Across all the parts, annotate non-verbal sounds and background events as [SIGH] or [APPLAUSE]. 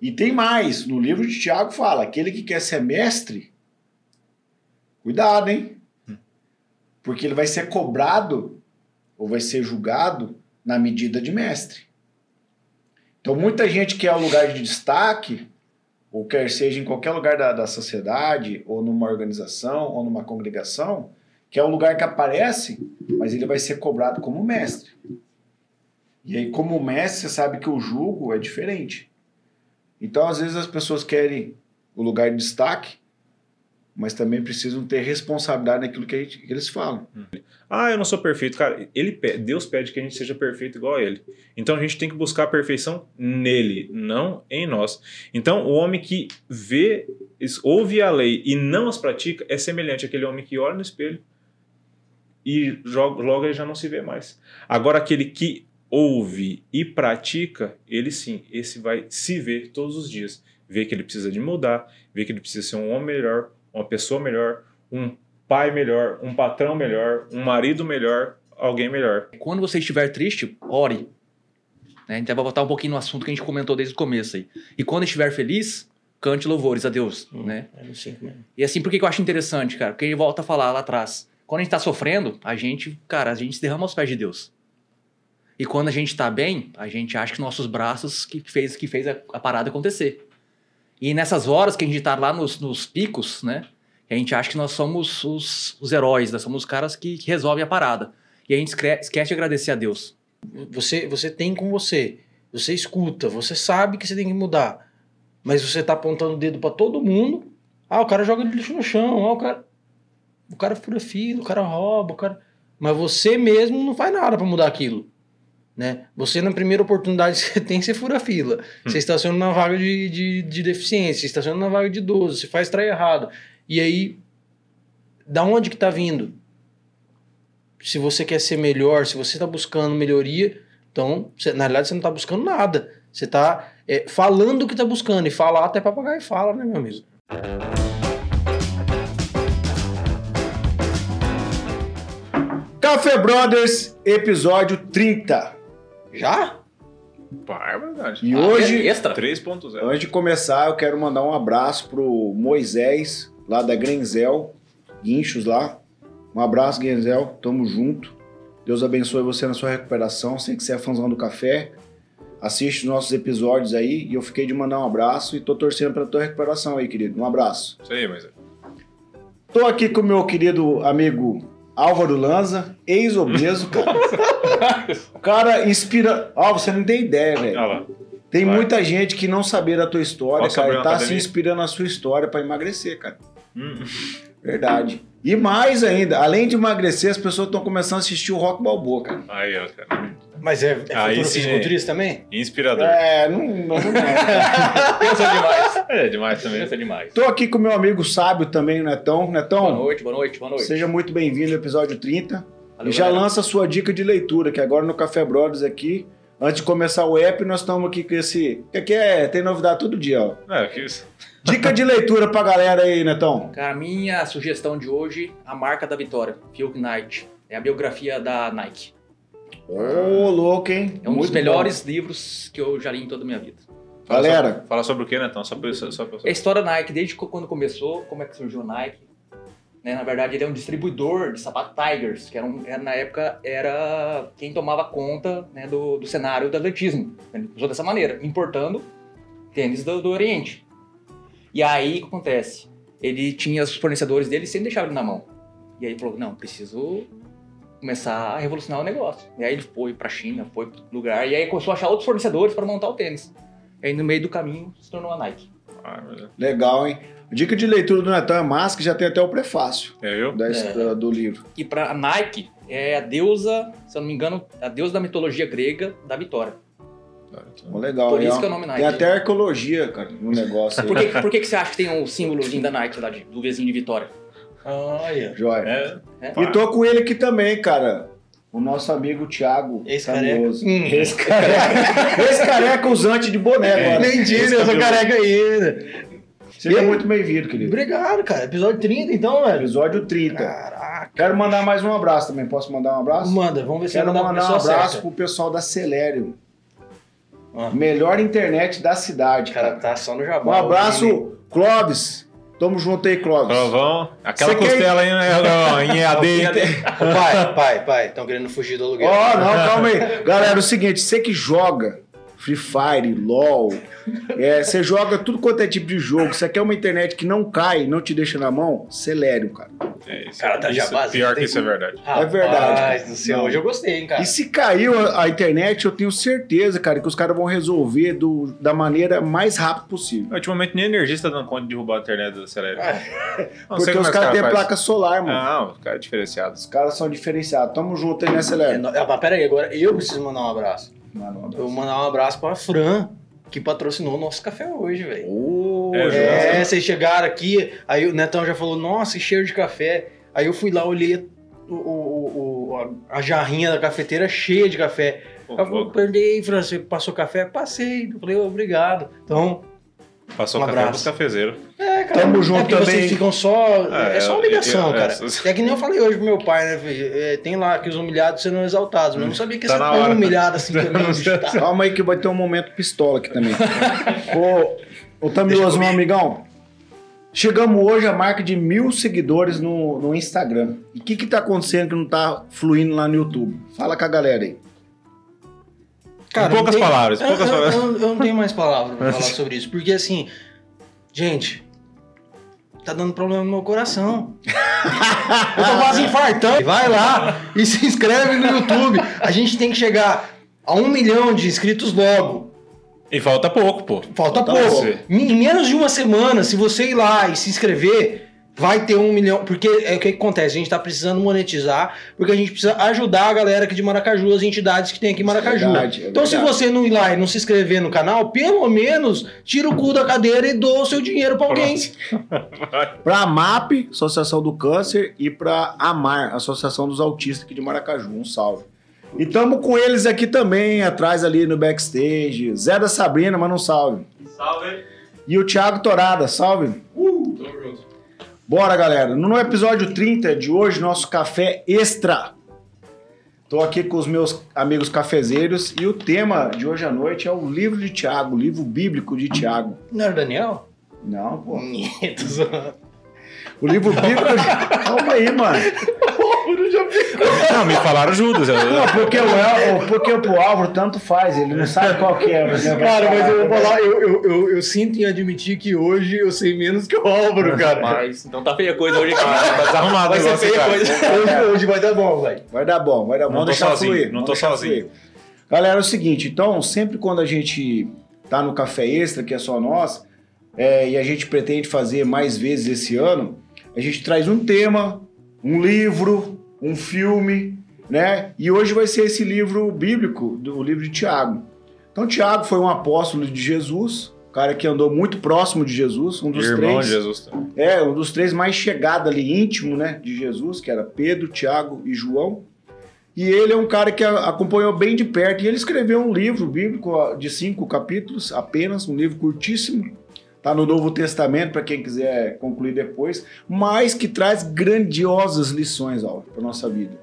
E tem mais, no livro de Tiago fala, aquele que quer ser mestre, cuidado, hein? Porque ele vai ser cobrado ou vai ser julgado na medida de mestre. Então muita gente quer o lugar de destaque, ou quer seja em qualquer lugar da, da sociedade, ou numa organização, ou numa congregação, que é o lugar que aparece, mas ele vai ser cobrado como mestre. E aí, como mestre, você sabe que o julgo é diferente. Então, às vezes, as pessoas querem o lugar de destaque, mas também precisam ter responsabilidade naquilo que, gente, que, eles falam. Ah, eu não sou perfeito. Cara, ele, Deus pede que a gente seja perfeito igual a ele. Então a gente tem que buscar a perfeição nele, não em nós. Então o homem que vê, ouve a lei e não as pratica é semelhante àquele homem que olha no espelho e logo ele já não se vê mais. Agora aquele que ouve e pratica, ele sim, esse vai se ver todos os dias. Ver que ele precisa de mudar, ver que ele precisa ser um homem melhor, uma pessoa melhor, um pai melhor, um patrão melhor, um marido melhor, alguém melhor. Quando você estiver triste, ore. Né? Então vai voltar um pouquinho no assunto que a gente comentou desde o começo aí. E quando estiver feliz, cante louvores a Deus, hum, né? É e assim, por que eu acho interessante, cara? Porque ele volta a falar lá atrás. Quando a gente tá sofrendo, a gente, cara, a gente se derrama aos pés de Deus. E quando a gente está bem, a gente acha que nossos braços que fez, que fez a, a parada acontecer. E nessas horas que a gente está lá nos, nos, picos, né? A gente acha que nós somos os, os heróis, nós somos os caras que, que resolvem a parada. E a gente esquece de agradecer a Deus. Você, você tem com você, você escuta, você sabe que você tem que mudar, mas você está apontando o dedo para todo mundo. Ah, o cara joga lixo no chão, ah, o cara, o cara fura fila, o cara rouba, o cara. Mas você mesmo não faz nada para mudar aquilo. Né? Você, na primeira oportunidade que [LAUGHS] você tem, você fura fila. Hum. Você estaciona na vaga de, de, de deficiência, você estaciona na vaga de idoso, você faz trair errado. E aí, da onde que tá vindo? Se você quer ser melhor, se você está buscando melhoria, então, você, na realidade, você não está buscando nada. Você está é, falando o que está buscando. E falar até papagaio fala, né, meu amigo? Café Brothers, episódio 30. Já? Barbaridade. E ah, hoje, extra 3.0. Antes de começar, eu quero mandar um abraço pro Moisés, lá da Grenzel, Guinchos lá. Um abraço, Grenzel, tamo junto. Deus abençoe você na sua recuperação. Sei que você é fãzão do café. Assiste os nossos episódios aí e eu fiquei de mandar um abraço e tô torcendo pela tua recuperação aí, querido. Um abraço. Isso aí, Moisés. Tô aqui com o meu querido amigo Álvaro Lanza, ex-obeso, cara. [LAUGHS] o cara inspira. Ó, oh, você não tem ideia, velho. Tem Vai. muita gente que não sabia da tua história, Posso cara, e tá se inspirando na sua história para emagrecer, cara. Hum. Verdade. E mais ainda, além de emagrecer, as pessoas estão começando a assistir o Rock Balboa, cara. Aí, ó, cara. Mas é, é Aí fisiculturista também? Inspirador. É, não, não, não [LAUGHS] é. Pensa demais. É, demais também. Pensa demais. Tô aqui com meu amigo sábio também, Netão. Netão. Boa noite, boa noite, boa noite. Seja muito bem-vindo ao episódio 30. Valeu, e já galera. lança a sua dica de leitura, que agora no Café Brothers aqui, antes de começar o app, nós estamos aqui com esse. Que aqui é, tem novidade todo dia, ó. É, que isso. Dica de leitura pra galera aí, Netão. Cara, a minha sugestão de hoje, a marca da vitória, Phil Knight. É a biografia da Nike. Ô, oh, louco, hein? É um Muito dos melhores bom. livros que eu já li em toda a minha vida. Galera. Fala, fala sobre o que, Netão? Só pra, só, só, É a história da Nike, desde quando começou, como é que surgiu a Nike. Né? Na verdade, ele é um distribuidor de sapato Tigers, que era, um, era na época era quem tomava conta né, do, do cenário do atletismo. Ele usou dessa maneira, importando tênis do, do Oriente. E aí o que acontece? Ele tinha os fornecedores dele sem deixar ele na mão. E aí ele falou: não, preciso começar a revolucionar o negócio. E aí ele foi para a China, foi para lugar, e aí começou a achar outros fornecedores para montar o tênis. E aí no meio do caminho se tornou a Nike. Ah, Legal, hein? Dica de leitura do Natan é massa, que já tem até o prefácio é eu? Da, é. do livro. E para a Nike é a deusa, se eu não me engano, a deusa da mitologia grega da vitória. Legal, Por isso que é o nome Nike. Tem até arqueologia, cara, no negócio. por, que, por que, que você acha que tem um símbolo da Nike lá, de, do vizinho de Vitória? Olha. Joia. É, é. E tô com ele aqui também, cara. O nosso amigo Thiago Ex-careca. Hum. Ex-careca. [LAUGHS] Ex-careca usante de boné, é. Mentira, eu sou careca ainda. Seja muito bem-vindo, querido. Obrigado, cara. Episódio 30, então, velho. Episódio 30. Caraca. Quero mandar mais um abraço também. Posso mandar um abraço? Manda, vamos ver se Quero mandar um abraço certa. pro pessoal da Celério. Ah. Melhor internet da cidade. O cara tá só no jabá. Um abraço, Clóvis. Tamo junto aí, Clóvis. Provão. Aquela quer- costela aí, né, Galvão? Em EAD. [LAUGHS] Pai, pai, pai, estão querendo fugir do Ó, aluguel. não, calma aí. Galera, é o seguinte, você que joga Free Fire, LOL, é, você joga tudo quanto é tipo de jogo, você quer uma internet que não cai, não te deixa na mão, Celério, cara. É, isso, Cara, tá isso- jabá, Pior tem que isso é que- verdade. É verdade, Rapaz cara. do céu, hoje eu gostei, hein, cara. E se caiu a, a internet, eu tenho certeza, cara, que os caras vão resolver do- da maneira mais rápida possível. Ultimamente nem energia está dando conta de derrubar a internet do Acelera. Ah, Não Porque os é caras têm faz. placa solar, mano. Não, os caras é diferenciado. Os caras são diferenciados. Tamo junto aí, né, é, Celério? ah, mas pera aí, agora eu preciso mandar um abraço. Um Eu abraço. vou mandar um abraço pra Fran, que patrocinou o nosso café hoje, velho. Ô, É, É, vocês chegaram aqui, aí o Netão já falou, nossa, que cheiro de café. Aí eu fui lá, olhei o, o- o- a, jarrinha da cafeteira cheia de café. Pô, Eu perguntei, Fran, você passou café? Passei. Eu falei, obrigado. Então, Passou Um café abraço. pros cafezeiros. é, cara. Tamo é junto porque também. vocês ficam só. É, É, só uma ligação, cara. É que nem eu falei hoje pro meu pai, né, filho? É, tem lá que os humilhados serão exaltados, mas eu não sabia que Tá você tão hora. humilhado assim [LAUGHS] também. Tá. Calma aí que vai ter um momento pistola aqui também. [LAUGHS] ô, ô Tamiloso, meu amigão. Chegamos hoje à marca de mil seguidores no, no Instagram. E o que que tá acontecendo que não tá fluindo lá no YouTube? Fala com a galera aí. Em poucas tem- palavras, eu- poucas eu, palavras. Eu, eu não tenho mais palavras pra falar [LAUGHS] sobre isso, porque assim, gente, tá dando problema no meu coração. eu tô quase infartando. Vai lá e se inscreve no YouTube. A gente tem que chegar a um milhão de inscritos logo. E falta pouco, pô. Falta Falta pouco. você. Em menos de uma semana, se você ir lá e se inscrever, vai ter um milhão. Porque é o que, que acontece? A gente tá precisando monetizar, porque a gente precisa ajudar a galera aqui de Maracaju, as entidades que tem aqui em Maracaju. verdade, é então, se você não ir lá e não se inscrever no canal, pelo menos tira o cu da cadeira e doa o seu dinheiro pra alguém. [LAUGHS] Pra AMAP, Associação do Câncer, e pra AMAR, Associação dos Autistas aqui de Maracaju. Um salve. E tamo com eles aqui também, atrás ali no backstage. Zé da Sabrina, mas não salve. Salve. E o Thiago Torada, salve. Bora, galera. No episódio 30 de hoje, nosso café extra. Tô aqui com os meus amigos cafezeiros e o tema de hoje à noite é o livro de Tiago, o livro bíblico de Tiago. Não era o Daniel? Não, pô. [LAUGHS] O livro bíblico. [LAUGHS] Calma aí, mano. [LAUGHS] Não, me falaram Judas. Eu, Não, porque o, El, porque o Álvaro tanto faz, ele não sabe qual que é. vai Cara, mas eu vou falar. eu, eu, eu, eu sinto em admitir que hoje eu sei menos que o Álvaro, cara. Mas, então tá feia coisa hoje aqui. tá desarrumado Vai ser negócio, feia cara. coisa. Hoje, hoje vai dar bom, velho. Vai dar bom, vai dar bom. Não tô deixar sozinho, fluir. não vamos tô sozinho. fluir. Galera, é o seguinte, então, sempre quando a gente tá no Café Extra, que é só nós, é, e a gente pretende fazer mais vezes esse ano, a gente traz um tema, um livro, um filme, né? E hoje vai ser esse livro bíblico, do o livro de Tiago. Então, Tiago foi um apóstolo de Jesus, um cara que andou muito próximo de Jesus, um dos Irmão três. de Jesus. É, um dos três mais chegados ali, íntimo, né, de Jesus, que era Pedro, Tiago e João. E ele é um cara que acompanhou bem de perto. E ele escreveu um livro bíblico de cinco capítulos, apenas, um livro curtíssimo. Tá no Novo Testamento, para quem quiser concluir depois. Mas que traz grandiosas lições para nossa vida.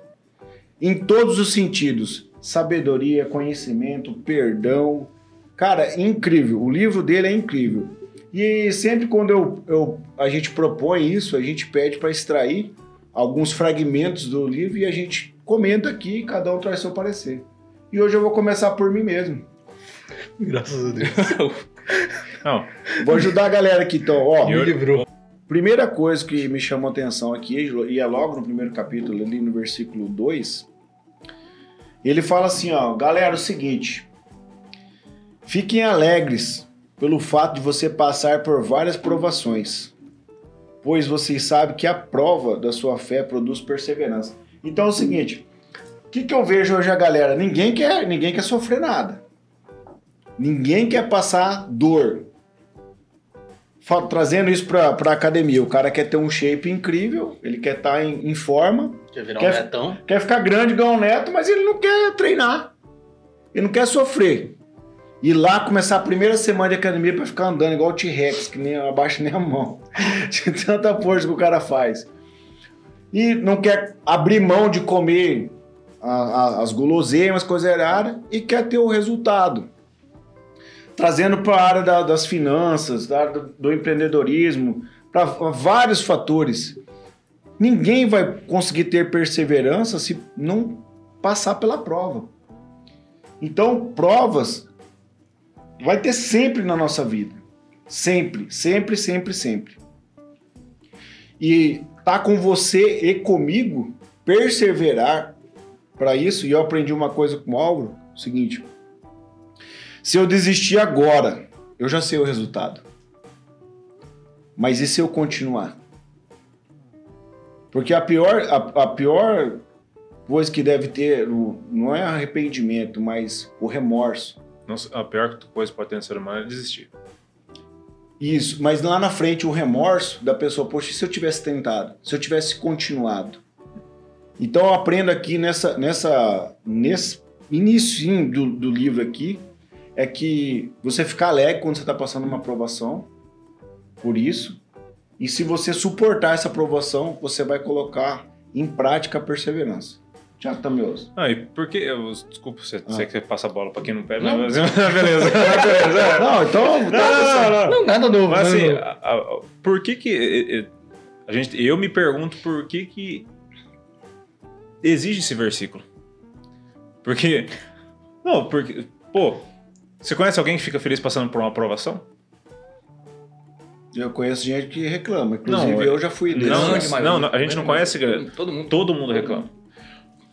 Em todos os sentidos. Sabedoria, conhecimento, perdão. Cara, incrível. O livro dele é incrível. E sempre quando eu, eu- a gente propõe isso, a gente pede para extrair alguns fragmentos do livro e a gente comenta aqui, cada um traz seu parecer. E hoje eu vou começar por mim mesmo. Graças a Deus. [LAUGHS] Não, Vou ajudar a galera aqui então. Ó, E eu- livrou. primeira coisa que me chamou a atenção aqui, e é logo no primeiro capítulo, ali no versículo 2, ele fala assim, ó, galera, é o seguinte, fiquem alegres pelo fato de você passar por várias provações, pois vocês sabem que a prova da sua fé produz perseverança. Então é o seguinte, o que, que eu vejo hoje a galera? Ninguém quer, ninguém quer sofrer nada. Ninguém quer passar dor. Trazendo isso pra, pra academia, o cara quer ter um shape incrível, ele quer estar em, em forma, Quer virar Quer- um netão? quer ficar grande igual o Neto, mas ele não quer treinar. Ele não quer sofrer. Ir lá começar a primeira semana de academia pra ficar andando igual o T-Rex, que nem abaixa nem a mão. [LAUGHS] De tanta força que o cara faz. E não quer abrir mão de comer a- a- as guloseimas, coisa errada, e quer ter o resultado. Trazendo para a área da- das finanças, da do, do empreendedorismo, para vários fatores. Ninguém vai conseguir ter perseverança se não passar pela prova. Então, provas vai ter sempre na nossa vida. Sempre, sempre, sempre, sempre. E tá com você e comigo perseverar para isso. E eu aprendi uma coisa com o Álvaro, o seguinte: se eu desistir agora, eu já sei o resultado. Mas e se eu continuar? Porque a pior, a, a pior coisa que deve ter o- não é arrependimento, mas o remorso. Nossa, a pior coisa que pode ter no ser humano é desistir. Isso, mas lá na frente o remorso da pessoa, poxa, e se eu tivesse tentado? Se eu tivesse continuado? Então eu aprendo aqui nessa, nessa, nesse início do, do livro aqui, é que você ficar alegre quando você está passando uma aprovação, por isso, e se você suportar essa aprovação, você vai colocar em prática a perseverança. Tiago Tamioso. Ah, e por que. eu- Desculpa, você, Ah. você que passa a bola pra quem não pede, Não. mas [LAUGHS] beleza. [LAUGHS] beleza. é. Não, então... Não, não, não, não. Não, nada novo. Mas assim, a- a- por que que. A gente, eu me pergunto por que que exige esse versículo. Porque. Não, porque. Pô, você conhece alguém que fica feliz passando por uma aprovação? Eu conheço gente que reclama, inclusive Não, eu já fui desse. Não, não, maioria. não, a gente não conhece. Todo mundo. Todo mundo reclama.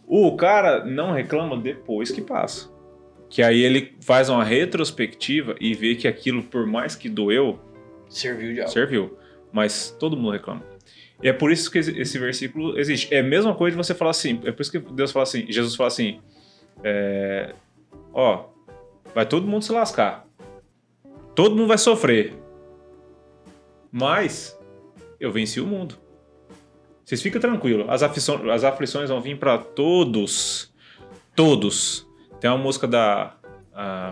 O cara não reclama depois que passa. Que aí ele faz uma retrospectiva e vê que aquilo, por mais que doeu, Serviu de algo. serviu. Mas todo mundo reclama. E é por isso que esse esse versículo existe. É a mesma coisa de você falar assim. É por isso que Deus fala assim. Jesus fala assim. é, ó, vai todo mundo se lascar. Todo mundo vai sofrer. Mas eu venci o mundo. Vocês ficam tranquilos. As aflições, as aflições vão vir para todos. Todos. Tem uma música da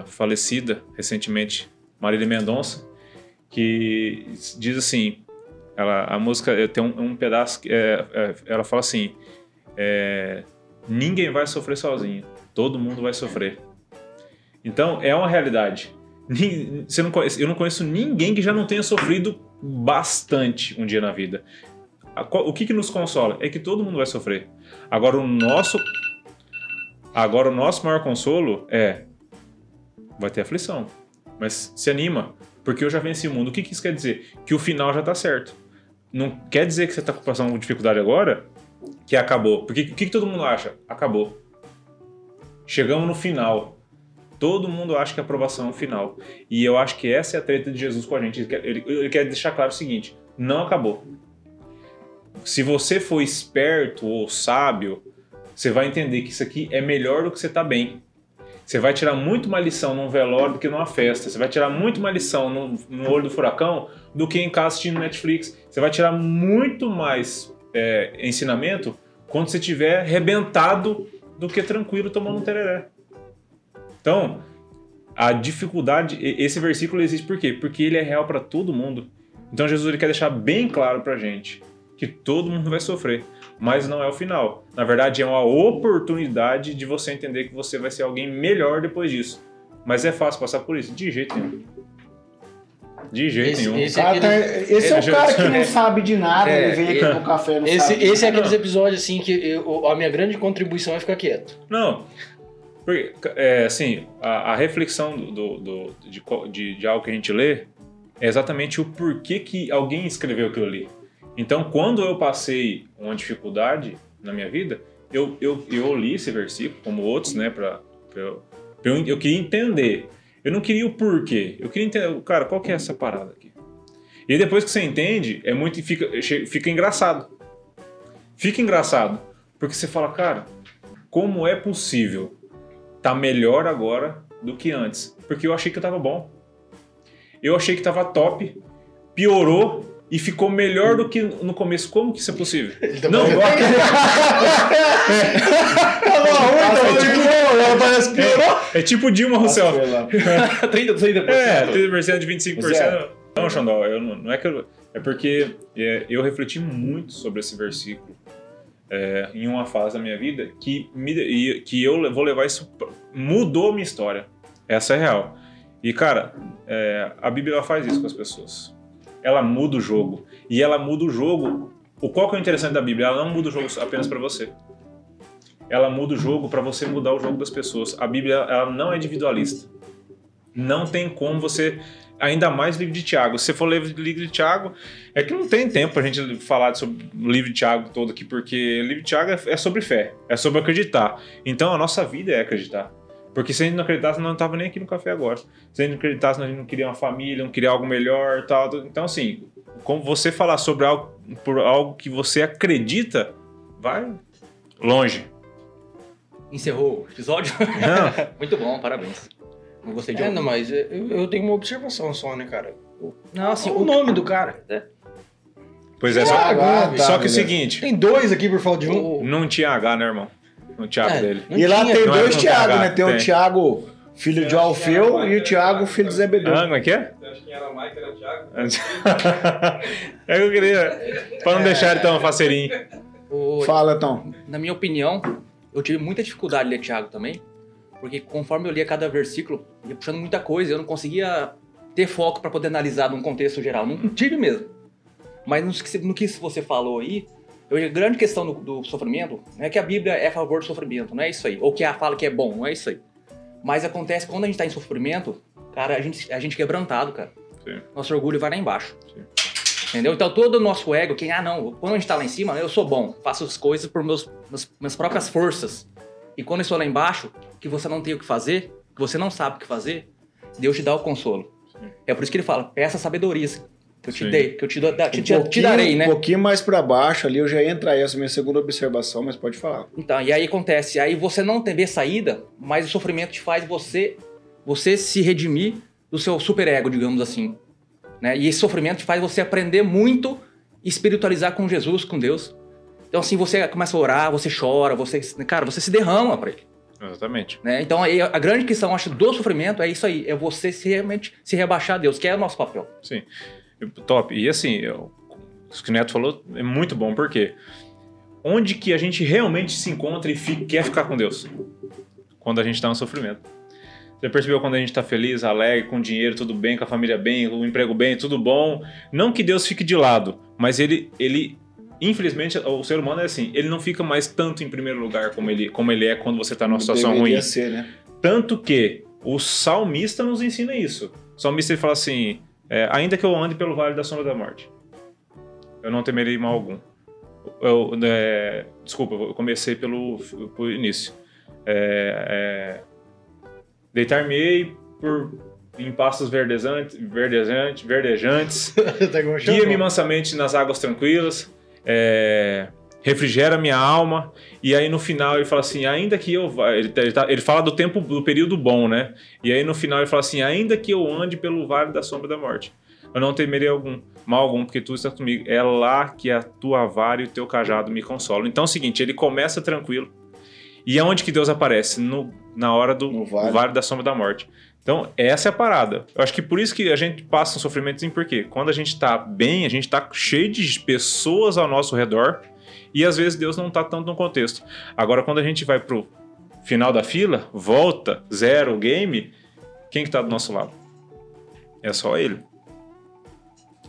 falecida recentemente, Marília Mendonça, que diz assim: ela, a música tem um, um pedaço que é, é, ela fala assim: é, ninguém vai sofrer sozinho, todo mundo vai sofrer. Então é uma realidade. Você não conhece, eu não conheço ninguém que já não tenha sofrido bastante um dia na vida. O que, que nos consola é que todo mundo vai sofrer. Agora o nosso, agora o nosso maior consolo é vai ter aflição, mas se anima, porque eu já venci o mundo. O que, que isso quer dizer? Que o final já tá certo. Não quer dizer que você tá passando dificuldade agora que acabou. Porque o que, que todo mundo acha? Acabou. Chegamos no final. Todo mundo acha que a aprovação é o final. E eu acho que essa é a treta de Jesus com a gente. Ele quer, ele- ele quer deixar claro o seguinte: não acabou. Se você for esperto ou sábio, você vai entender que isso aqui é melhor do que você tá bem. Você vai tirar muito mais lição num velório do que numa festa. Você vai tirar muito mais lição no, no olho do furacão do que em casa assistindo Netflix. Você vai tirar muito mais é, ensinamento quando você estiver arrebentado do que tranquilo tomando um tereré. Então, a dificuldade, esse versículo existe por quê? Porque ele é real para todo mundo. Então Jesus ele quer deixar bem claro pra gente que todo mundo vai sofrer, mas não é o final. Na verdade, é uma oportunidade de você entender que você vai ser alguém melhor depois disso. Mas é fácil passar por isso? De jeito nenhum. De jeito Esse- nenhum. esse- Cara, tá- esse é, Ele- o cara que não É. sabe de nada, É, ele vem aqui é. no café não Esse, sabe. esse é aqueles episódios assim que eu- a minha grande contribuição é ficar quieto. Não. Porque, é, assim, a, a reflexão do, do- de, de, de algo que a gente lê é exatamente o porquê que alguém escreveu aquilo ali. Então, quando eu passei uma dificuldade na minha vida, eu, eu, eu li esse versículo, como outros, né, pra eu, pra eu, eu queria entender. Eu não queria o porquê. Eu queria entender, cara, qual que é essa parada aqui? E depois que você entende, é muito fica, fica engraçado. Fica engraçado. Porque você fala, cara, como é possível tá melhor agora do que antes? Porque eu achei que eu tava bom. Eu achei que tava top, piorou e ficou melhor do que no começo. Como que isso é possível? Não, [LAUGHS] igual parece é, é tipo Dilma Rousseff. 30, 30%. [LAUGHS] É, 30% de 25%. Zero. Não, Xandó, eu não, não é que eu, É porque é, eu refleti muito sobre esse versículo é, em uma fase da minha vida que, me, que eu vou levar isso. mudou minha história. Essa é real. E, cara, é, a Bíblia faz isso com as pessoas. Ela muda o jogo. E ela muda o jogo. O qual que é o interessante da Bíblia? Ela não muda o jogo apenas para você. Ela muda o jogo para você mudar o jogo das pessoas. A Bíblia ela não é individualista. Não tem como você ainda mais livro de Tiago. Se você for ler livro de Tiago, é que não tem tempo pra gente falar sobre o livro de Tiago todo aqui, porque livro de Tiago é, é sobre fé, é sobre acreditar. Então a nossa vida é acreditar. Porque se a gente não acreditasse, não estava nem aqui no café agora. Se a gente não acreditasse, a gente não queria uma família, não queria algo melhor, tal. Então, assim, como você falar sobre algo, por algo que você acredita, vai longe. Encerrou o episódio? [LAUGHS] Muito bom, parabéns. Não gostei de É, não, mas eu, eu tenho uma observação só, né, cara? O, Não, assim, o nome do cara. Pois é, só, ah, tá, só que o seguinte, Tem dois aqui por falta de um. O- não tinha H, né, irmão? No Tiago É, dele. E lá tinha. tem Não é dois com Tiago, TH, né? Tem, o tem. Tiago, filho de Alfeu, e o Tiago, filho de Zebedeu. Ah, como é que é? Você acha que era Mike, era Thiago? [LAUGHS] é que eu queria. Pra não deixar ele tão faceirinho. o- Fala, então. na minha opinião, eu tive muita dificuldade de ler Tiago também, porque conforme eu lia cada versículo, ia puxando muita coisa, eu não conseguia ter foco para poder analisar num contexto geral. Não tive mesmo. Mas no que, no que você falou aí, a grande questão do, do sofrimento não é que a Bíblia é a favor do sofrimento, não é isso aí. Ou que ela fala que é bom, não é isso aí. Mas acontece que quando a gente tá em sofrimento, cara, a gente, a gente é quebrantado, cara. Sim. Nosso orgulho vai lá embaixo. Sim. Entendeu? Então todo o nosso ego, quem, ah não, quando a gente tá lá em cima, eu sou bom, faço as coisas por meus, meus, minhas próprias forças. E quando eu estou lá embaixo, que você não tem o que fazer, que você não sabe o que fazer, Deus te dá o consolo. É por isso que ele fala, peça sabedoria que eu te Sim. dei, que eu te, dou- te, Um te, darei, né? Um pouquinho mais pra baixo ali, eu já entra essa minha segunda observação, mas pode falar. Então, e aí acontece, aí você não tem saída, mas o sofrimento te faz você você se redimir do seu superego, digamos assim. Né? E esse sofrimento te faz você aprender muito e espiritualizar com Jesus, com Deus. Então, assim, você começa a orar, você chora, você, cara, você se derrama para ele. Exatamente. Né? Então, a grande questão, acho, do sofrimento é isso aí, é você se realmente se rebaixar a Deus, que é o nosso papel. Sim. Top. E assim, eu, isso que o Neto falou é muito bom, porque onde que a gente realmente se encontra e fi- quer ficar com Deus? Quando a gente está no sofrimento. Já percebeu quando a gente está feliz, alegre, com dinheiro, tudo bem, com a família bem, o emprego bem, tudo bom? Não que Deus fique de lado, mas ele, ele infelizmente, o ser humano é assim, ele não fica mais tanto em primeiro lugar como ele, como ele é quando você está numa situação Deveria ruim. ser, né? Tanto que o salmista nos ensina isso. O salmista ele fala assim: é, ainda que eu ande pelo vale da sombra da morte, eu não temerei mal algum. Eu, é, desculpa, eu comecei pelo, pelo início. É, é, Deitar-me-ei por em pastos verdejantes, verdejantes, [LAUGHS] verdejantes Tá Guia-me mansamente nas águas tranquilas, é, refrigera minha alma. E aí no final ele fala assim: ainda que eu vá. Ele, ele, tá- ele fala do tempo, do período bom, né? E aí no final ele fala assim: ainda que eu ande pelo vale da sombra da morte, eu não temerei algum, mal algum, porque tu estás comigo. É lá que a tua vara e o teu cajado me consolam. Então é o seguinte: ele começa tranquilo. E aonde que Deus aparece? No, na hora do vale. vale da sombra da morte. Então, essa é a parada. Eu acho que por isso que a gente passa um sofrimentozinho, porque quando a gente tá bem, a gente tá cheio de pessoas ao nosso redor e às vezes Deus não tá tanto no contexto. Agora, quando a gente vai pro final da fila, volta, zero o game, quem que tá do nosso lado? É só ele.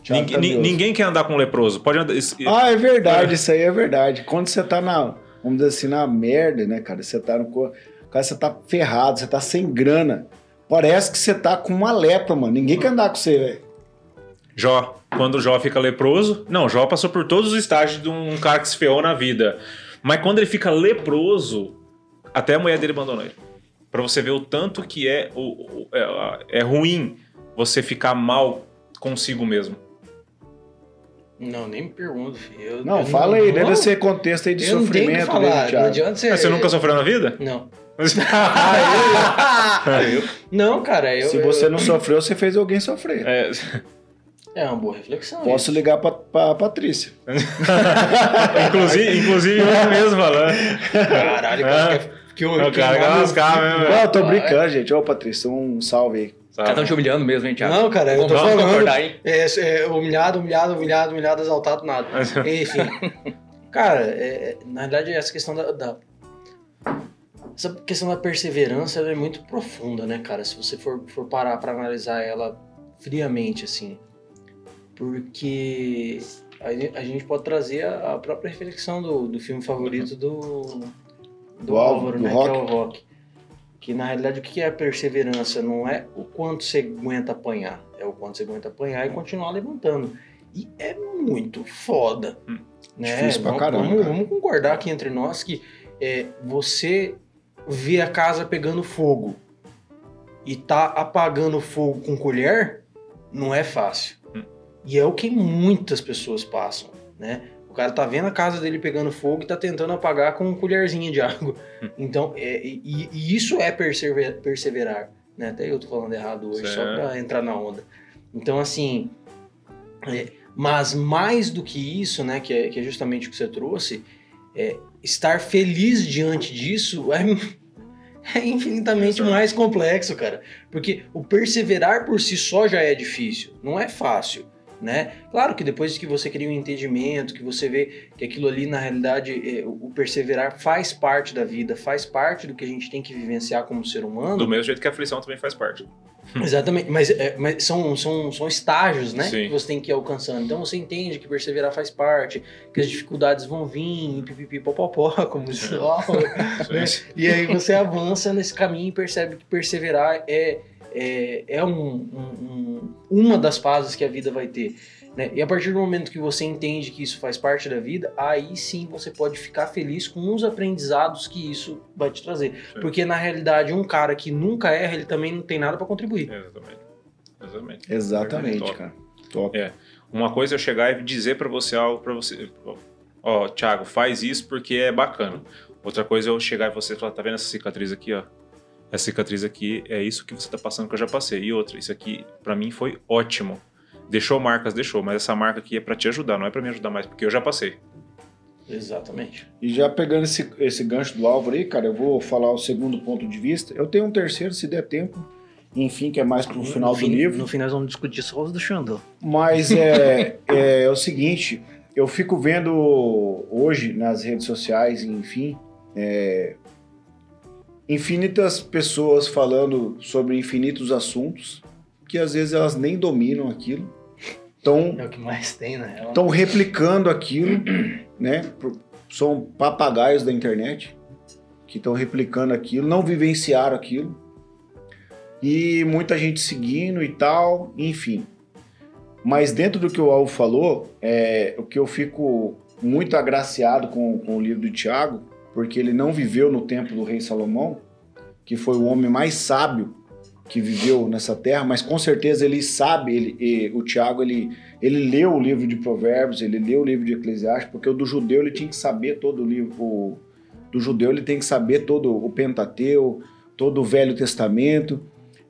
Tiago Ninguém, quer andar com um leproso. Pode andar. Ah, é verdade, isso aí é verdade. Quando você tá na, vamos dizer assim, na merda, né, cara? Você tá no. Cara, você tá ferrado, você tá sem grana. Parece que você tá com uma lepra, mano. Ninguém quer andar com você, velho. Jó, quando o Jó fica leproso. Não, Jó passou por todos os estágios de um cara que se ferrou na vida. Mas quando ele fica leproso, até a mulher dele abandonou ele. Pra você ver o tanto que é, o, o- é, é ruim você ficar mal consigo mesmo. Não, nem me pergunto, filho. Eu- Não, eu fala aí, dentro não- desse contexto aí de Eu não tenho que sofrimento falar, dele, não adianta você... Mas você nunca sofreu na vida? Não. Ah, eu? [LAUGHS] Não, cara, eu... Se você não sofreu, você fez alguém sofrer. É, [LAUGHS] É uma boa reflexão. Posso isso. ligar pra, pra Patrícia. [LAUGHS] inclusive, inclusive hoje mesmo falando. Caralho, cara, que, que eu... É o cara vai lascar mesmo, Não, eu tô brincando, gente. Ô, Patrícia, um salve aí. Os caras estão te humilhando mesmo, hein, Thiago? Não, cara, eu tô Vamos falando. concordar, hein? É, é, humilhado, humilhado, humilhado, humilhado, exaltado, nada. Enfim. cara, é, na verdade, essa questão da, da- Essa questão da perseverança ela é muito profunda, né, cara? Se você for, for parar pra analisar ela friamente, assim. Porque a, a gente pode trazer a, a própria reflexão do, do filme favorito do, do, Do Álvaro, do né? Rock. Que é o Rock. Que na realidade o que é a perseverança? Não é o quanto você aguenta apanhar, é o quanto você aguenta apanhar e continuar levantando. E é muito foda. Hum. Né? Difícil pra vamos, caramba, vamos, cara. vamos concordar aqui entre nós que é, você vê a casa pegando fogo e tá apagando fogo com colher, não é fácil. Hum. E é o que muitas pessoas passam, né? O cara tá vendo a casa dele pegando fogo e tá tentando apagar com uma colherzinha de água. Hum. Então, é, e, e isso é persever- perseverar, né? Até eu tô falando errado hoje, só Certo. pra entrar na onda. Então, assim, é, mas mais do que isso, né, que é, que é justamente o que você trouxe, é, estar feliz diante disso é, [LAUGHS] é infinitamente Exato. mais complexo, cara. Porque o perseverar por si só já é difícil, não é fácil, né? Claro que depois que você cria um entendimento, que você vê que aquilo ali, na realidade, é, o o perseverar faz parte da vida, faz parte do que a gente tem que vivenciar como ser humano. Do mesmo jeito que a aflição também faz parte. Exatamente, mas, é, mas são, são, são estágios, né? Sim. Que você tem que ir alcançando. Então você entende que perseverar faz parte, que as dificuldades vão vir, e pipipi, popopó, [LAUGHS] como diz Álvaro, [LAUGHS] né? E aí você avança nesse caminho e percebe que perseverar é, é, é um, um- um- uma das fases que a vida vai ter. Né? E a partir do momento que você entende que isso faz parte da vida, aí sim você pode ficar feliz com os aprendizados que isso vai te trazer. Sim. Porque na realidade, um cara que nunca erra, ele também não tem nada para contribuir. Exatamente. Exatamente. Exatamente, Top. cara. Top. É. Uma coisa é eu chegar e dizer pra você algo pra você. Ó, Thiago, faz isso porque é bacana. Outra coisa é eu chegar e você falar, tá vendo essa cicatriz aqui, ó? Essa cicatriz aqui é isso que você tá passando que eu já passei. E outra, isso aqui pra mim foi ótimo. Deixou marcas, deixou, mas essa marca aqui é pra te ajudar, não é pra me ajudar mais, porque eu já passei. Exatamente. E já pegando esse, esse gancho do Álvaro aí, cara, eu vou falar o segundo ponto de vista. Eu tenho um terceiro, se der tempo. Enfim, que é mais pro final no do fim- livro. No final nós vamos discutir só os do Xandão. Mas [LAUGHS] é, é, o seguinte, eu fico vendo hoje nas redes sociais, enfim, é, infinitas pessoas falando sobre infinitos assuntos que às vezes elas nem dominam aquilo, estão É o que mais tem, né? Ela- estão replicando aquilo, [CLEARS THROAT] né? São papagaios da internet que estão replicando aquilo, não vivenciaram aquilo. E muita gente seguindo e tal, enfim. Mas dentro do que o Alvo falou, é, o que eu fico muito agraciado com, com o livro do Tiago, porque ele não viveu no tempo do rei Salomão, que foi o homem mais sábio que viveu nessa terra, mas com certeza ele sabe, ele, o Tiago ele, ele leu o livro de Provérbios, ele leu o livro de Eclesiastes, porque o do judeu ele tinha que saber todo o livro, o, do judeu ele tem que saber todo o Pentateu, todo o Velho Testamento,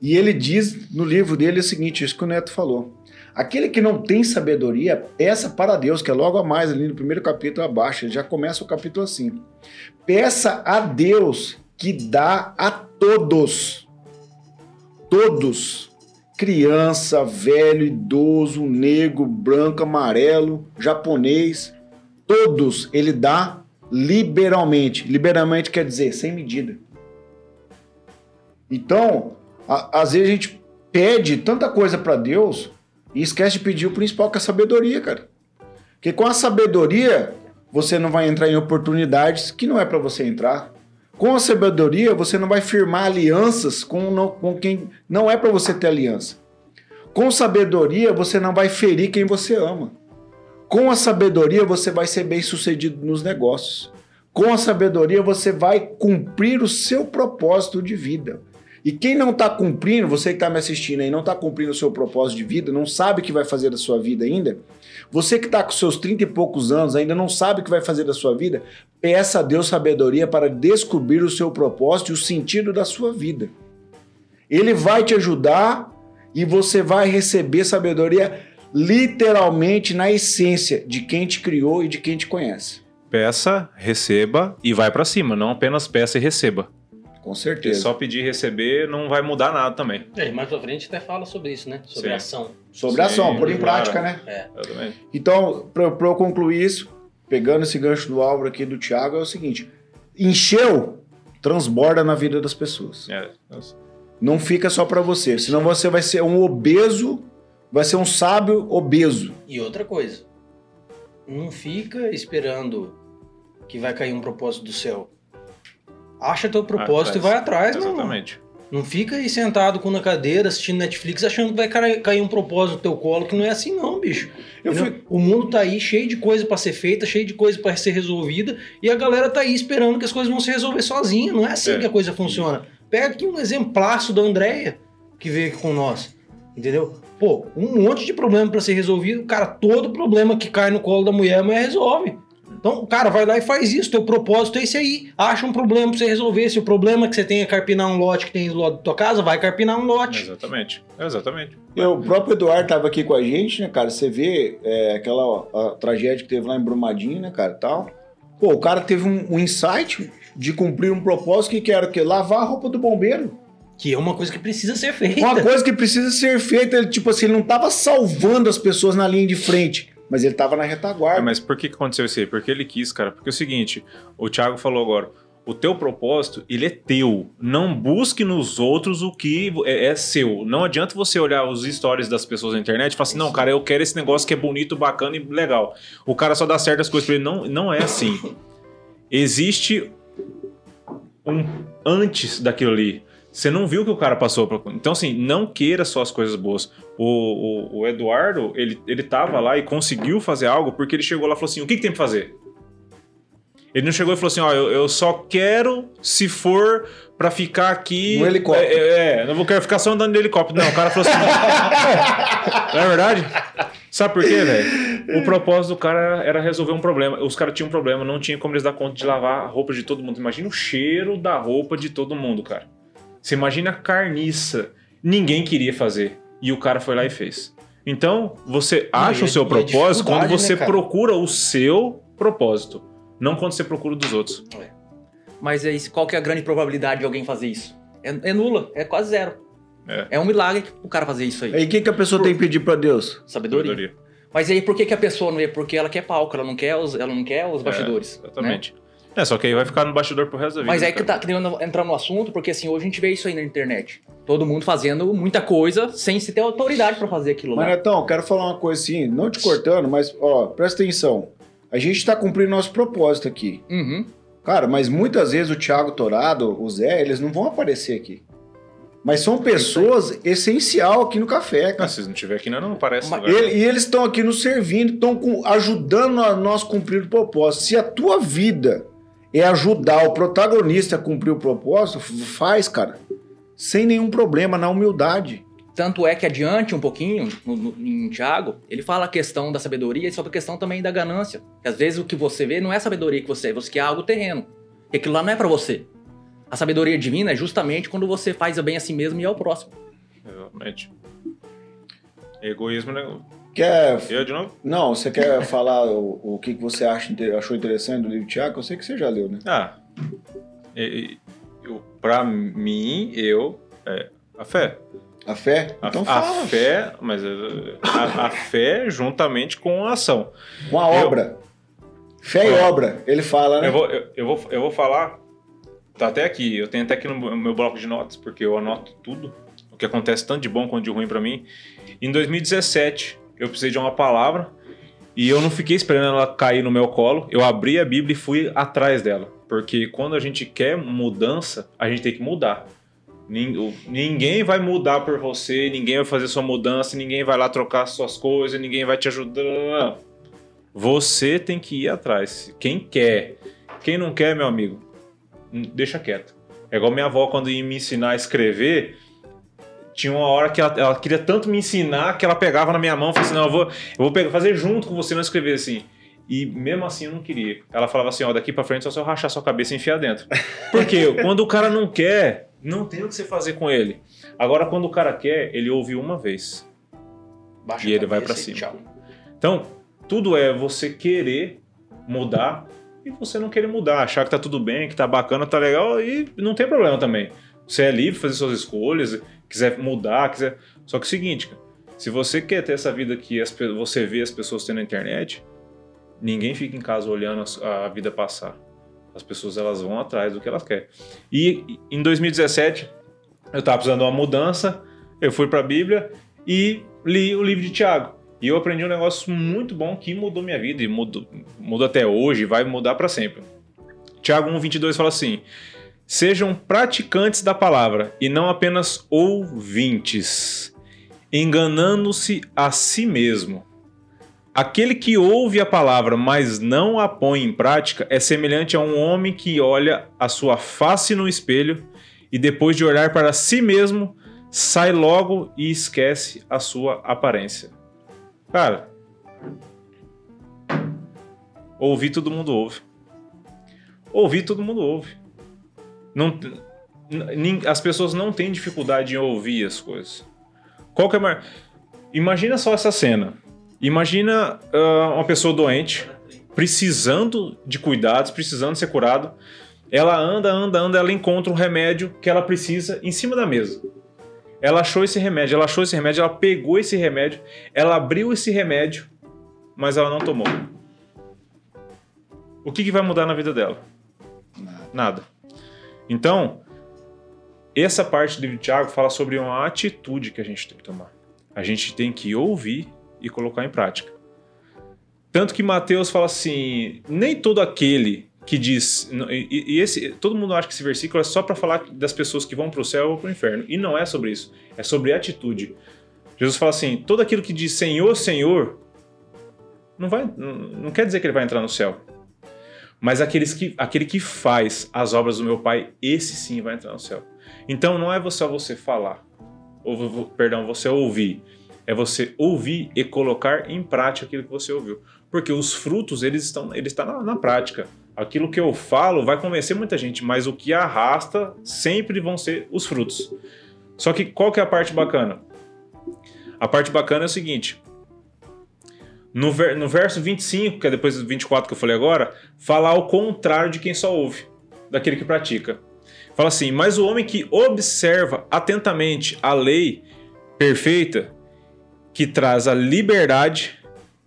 e ele diz no livro dele o seguinte, isso que o Neto falou, aquele que não tem sabedoria, peça para Deus, que é logo a mais ali no primeiro capítulo abaixo, já começa o capítulo assim, peça a Deus que dá a todos, todos, criança, velho, idoso, negro, branco, amarelo, japonês, todos ele dá liberalmente. Liberalmente quer dizer sem medida. Então, a- às vezes a gente pede tanta coisa para Deus e esquece de pedir o principal que é a sabedoria, cara. Porque com a sabedoria você não vai entrar em oportunidades que não é para você entrar. Com a sabedoria, você não vai firmar alianças com, não- com quem não é para você ter aliança. Com sabedoria, você não vai ferir quem você ama. Com a sabedoria, você vai ser bem sucedido nos negócios. Com a sabedoria, você vai cumprir o seu propósito de vida. E quem não está cumprindo, você que está me assistindo aí, não está cumprindo o seu propósito de vida, não sabe o que vai fazer da sua vida ainda, você que está com seus 30 e poucos anos, ainda não sabe o que vai fazer da sua vida, peça a Deus sabedoria para descobrir o seu propósito e o sentido da sua vida. Ele vai te ajudar e você vai receber sabedoria literalmente na essência de quem te criou e de quem te conhece. Peça, receba e vai pra cima, não apenas peça e receba. Com certeza. só pedir e receber não vai mudar nada também. É, mais pra frente até fala sobre isso, né? Sobre Sim. ação. Sobre a ação, Sim, pôr em prática, né? Exatamente. Então, para eu concluir isso, pegando esse gancho do Álvaro aqui do Thiago, é o seguinte: encheu, transborda na vida das pessoas. É. Não fica só pra você, senão você vai ser um obeso, vai ser um sábio obeso. E outra coisa, não fica esperando que vai cair um propósito do céu. Acha teu propósito Atrás. e vai atrás. Exatamente. Não fica aí sentado com na cadeira assistindo Netflix achando que vai cair, um propósito no teu colo, que não é assim não, bicho. Fui- O mundo tá aí cheio de coisa pra ser feita, cheio de coisa pra ser resolvida, e a galera tá aí esperando que as coisas vão se resolver sozinha. Não é assim É. que a coisa funciona. Pega aqui um exemplaço da Andréia, que veio aqui com nós. Entendeu? Pô, um monte de problema pra ser resolvido. Cara, todo problema que cai no colo da mulher, a mulher resolve. Então, cara, vai lá e faz isso. Teu propósito é esse aí. Acha um problema pra você resolver. Se o problema que você tem é carpinar um lote que tem do lado da tua casa, vai carpinar um lote. Exatamente. Exatamente. E o próprio Eduardo tava aqui com a gente, né, cara? Você vê é, aquela a tragédia que teve lá em Brumadinho, né, cara, tal. Pô, o cara teve um, um insight de cumprir um propósito que, que era o quê? Lavar a roupa do bombeiro. Que é uma coisa que precisa ser feita. Uma coisa que precisa ser feita, ele, tipo assim, ele não tava salvando as pessoas na linha de frente, mas ele tava na É, retaguarda. mas por que que aconteceu isso aí? Porque ele quis, cara. Porque é o seguinte, o Thiago falou agora, o teu propósito, ele é teu. Não busque nos outros o que é, é seu. Não adianta você olhar os stories das pessoas na internet e falar assim, não, cara, eu quero esse negócio que é bonito, bacana e legal. O cara só dá certas coisas pra ele. Não, não é assim. [LAUGHS] Existe um antes daquilo ali. Você não viu o que o cara passou. Pra... Então, assim, não queira só as coisas boas. O, o, o Eduardo, ele, ele tava lá e conseguiu fazer algo porque ele chegou lá e falou assim: o que, que tem pra fazer? Ele não chegou e falou assim: ó, eu, eu só quero se for pra ficar aqui. No helicóptero. É, é, é, não vou querer ficar só andando de helicóptero. Não, o cara falou assim: não é verdade? Sabe por quê, velho? O propósito do cara era resolver um problema. Os caras tinham um problema, não tinha como eles dar conta de lavar a roupa de todo mundo. Imagina o cheiro da roupa de todo mundo, cara. Você imagina a carniça. Ninguém queria fazer. E o cara foi lá e fez. Então, você acha e o seu e a propósito quando você né, procura o seu propósito. Não quando você procura o dos outros. Mas aí, qual que é a grande probabilidade de alguém fazer isso? É, é nula, é quase zero. É. um milagre o cara fazer isso aí. Aí o que, que a pessoa tem que pedir pra Deus? Sabedoria. Sabedoria. Mas aí por que, que a pessoa não é? Porque ela quer palco, ela não quer os, ela não quer os bastidores. né? É, só que aí vai ficar no bastidor pro resto da vida. Mas aí que tá querendo entrar no assunto, porque assim, hoje a gente vê isso aí na internet. Todo mundo fazendo muita coisa sem se ter autoridade pra fazer aquilo Mas, lá. Netão, eu quero falar uma coisa assim, não te cortando, mas, ó, presta atenção. A gente tá cumprindo nosso propósito aqui. Uhum. Cara, mas muitas vezes o Thiago Torado, o Zé, eles não vão aparecer aqui. Mas são pessoas essencial aqui no café, Ah, cara. se não tiver aqui, não, não parece. Mas. Ele- e eles estão aqui nos servindo, estão ajudando a nós cumprir o propósito. Se a tua vida é ajudar o protagonista a cumprir o propósito, faz, cara. Sem nenhum problema, na humildade. Tanto é que adiante um pouquinho, no, no, em Tiago, ele fala a questão da sabedoria e sobre a questão também da ganância. Que às vezes o que você vê não é a sabedoria que você é, você quer algo terreno. E aquilo lá não é pra você. A sabedoria divina é justamente quando você faz bem a si mesmo e ao próximo. Exatamente. Egoísmo, né? Quer. Eu de novo? Não, você quer [LAUGHS] falar o, o que que você acha, achou interessante do livro do Thiago? Eu sei que você já leu, né? Ah. E, e- eu, pra mim, eu. É, a fé. A fé? A, Então a fala. fé, mas eh, a, a fé juntamente com a ação. Com a Eu- obra. Fé e Ó, obra. Ele fala, né? Eu vou, eu, eu vou, eu vou falar. Tá até aqui. Eu tenho até aqui no meu- meu bloco de notas, porque eu anoto tudo. O que acontece tanto de bom quanto de ruim pra mim. Em 2017, eu precisei de uma palavra. E eu não fiquei esperando ela cair no meu colo. Eu abri a Bíblia e fui atrás dela. Porque quando a gente quer mudança, a gente tem que mudar. Ninguém vai mudar por você, ninguém vai fazer sua mudança, ninguém vai lá trocar suas coisas, ninguém vai te ajudar. Você tem que ir atrás. Quem quer. Quem não quer, meu amigo, deixa quieto. É igual minha avó, quando ia me ensinar a escrever, tinha uma hora que ela, ela queria tanto me ensinar que ela pegava na minha mão e falava assim: Não, eu vou, eu vou pegar- fazer junto com você, não escrever assim. E mesmo assim eu não queria. Ela falava assim: Ó, daqui pra frente só se eu rachar sua cabeça e enfiar dentro. Por quê? [LAUGHS] quando o cara não quer, não tem o que você fazer com ele. Agora, quando o cara quer, ele ouve uma vez. Baixa E ele vai e cima. tchau. Então, tudo é você querer mudar e você não querer mudar, achar que tá tudo bem, que tá bacana, tá legal e não tem problema também. Você é livre fazer suas escolhas, quiser mudar, quiser. Só que é o seguinte, cara, se você quer ter essa vida que as você vê as pessoas tendo na internet, ninguém fica em casa olhando a a vida passar. As pessoas elas vão atrás do que elas querem. E em 2017, eu estava precisando de uma mudança, eu fui para a Bíblia e li o livro de Tiago. E eu aprendi um negócio muito bom que mudou minha vida e mudou até hoje vai mudar para sempre. Tiago 1,22 fala assim: Sejam praticantes da palavra e não apenas ouvintes, enganando-se a si mesmo. Aquele que ouve a palavra, mas não a põe em prática, é semelhante a um homem que olha a sua face no espelho e depois de olhar para si mesmo, sai logo e esquece a sua aparência. Cara, ouvir todo mundo ouve. Ouvir todo mundo ouve. Não, as pessoas não têm dificuldade em ouvir as coisas. Qual que é a maior... Imagina só essa cena. Imagina uh, uma pessoa doente, precisando de cuidados, precisando ser curado. Ela anda, anda, anda, ela encontra um remédio que ela precisa em cima da mesa. Ela achou esse remédio, ela achou esse remédio, ela pegou esse remédio, ela abriu esse remédio, mas ela não tomou. O que, que vai mudar na vida dela? Nada. Nada. Então, essa parte do livro de Tiago fala sobre uma atitude que a gente tem que tomar. A gente tem que ouvir e colocar em prática. Tanto que Mateus fala assim: nem todo aquele que diz. E, esse, todo mundo acha que esse versículo é só para falar das pessoas que vão para o céu ou para o inferno. E não é sobre isso. É sobre atitude. Jesus fala assim: todo aquilo que diz Senhor, Senhor, não, vai, não quer dizer que ele vai entrar no céu. Mas aqueles que, aquele que faz as obras do meu Pai, esse sim vai entrar no céu. Então não é só você falar, ou, perdão, você ouvir é você ouvir e colocar em prática aquilo que você ouviu. Porque os frutos, eles estão, eles estão na, na prática. Aquilo que eu falo vai convencer muita gente, mas o que arrasta sempre vão ser os frutos. Só que qual que é a parte bacana? A parte bacana é o seguinte: no, ver, no verso 25, que é depois do 24 que eu falei agora, fala ao contrário de quem só ouve, daquele que pratica. Fala assim: Mas o homem que observa atentamente a lei perfeita que traz a liberdade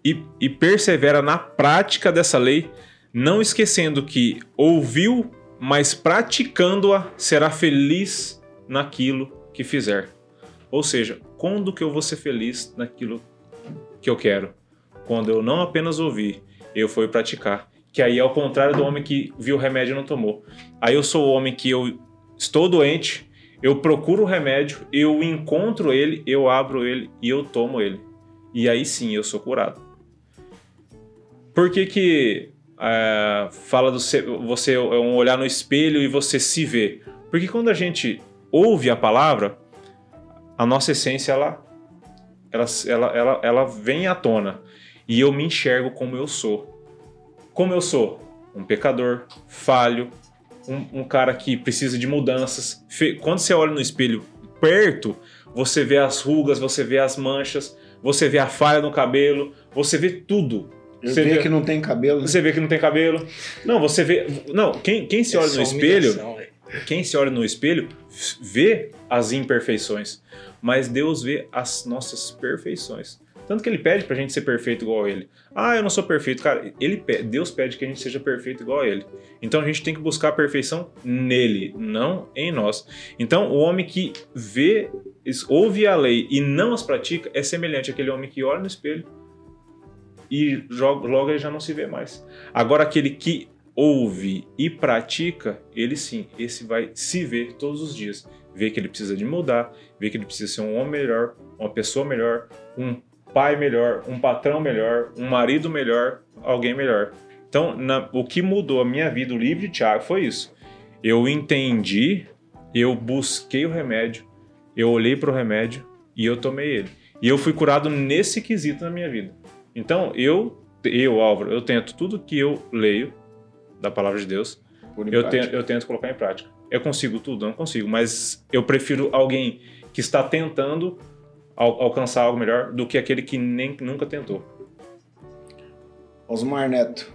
e, e persevera na prática dessa lei, não esquecendo que ouviu, mas praticando-a, será feliz naquilo que fizer. Ou seja, quando que eu vou ser feliz naquilo que eu quero? Quando eu não apenas ouvi, eu fui praticar. Que aí é o contrário do homem que viu o remédio e não tomou. Aí eu sou o homem que eu estou doente, eu procuro o remédio, eu encontro ele, eu abro ele e eu tomo ele. E aí sim eu sou curado. Por que que é, fala do você é um olhar no espelho e você se vê? Porque quando a gente ouve a palavra, a nossa essência ela, ela, ela, ela, ela vem à tona e eu me enxergo como eu sou. Como eu sou? Um pecador, falho, um, um cara que precisa de mudanças. Quando você olha no espelho perto, você vê as rugas, você vê as manchas, você vê a falha no cabelo, você vê tudo. Você vê que não tem cabelo. Você vê que não tem cabelo. Não, você vê. Não, quem, quem se é olha no espelho. Quem se olha no espelho vê as imperfeições. Mas Deus vê as nossas perfeições. Tanto que ele pede pra gente ser perfeito igual a ele. Ah, eu não sou perfeito. Cara, ele Deus pede que a gente seja perfeito igual a ele. Então a gente tem que buscar a perfeição nele, não em nós. Então o homem que vê, ouve a lei e não as pratica é semelhante àquele homem que olha no espelho e logo ele já não se vê mais. Agora aquele que ouve e pratica, ele sim, esse vai se ver todos os dias. Vê que ele precisa de mudar, vê que ele precisa ser um homem melhor, uma pessoa melhor, um pai melhor, um patrão melhor, um marido melhor, alguém melhor. Então, na, o que mudou a minha vida, o livro de Tiago, foi isso. Eu entendi, eu busquei o remédio, eu olhei para o remédio e eu tomei ele. E eu fui curado nesse quesito na minha vida. Então, eu, eu Álvaro, eu tento tudo que eu leio da palavra de Deus, eu tento, eu tento colocar em prática. Eu consigo tudo? Não consigo, mas eu prefiro alguém que está tentando al alcançar algo melhor do que aquele que nem nunca tentou. Osmar Neto.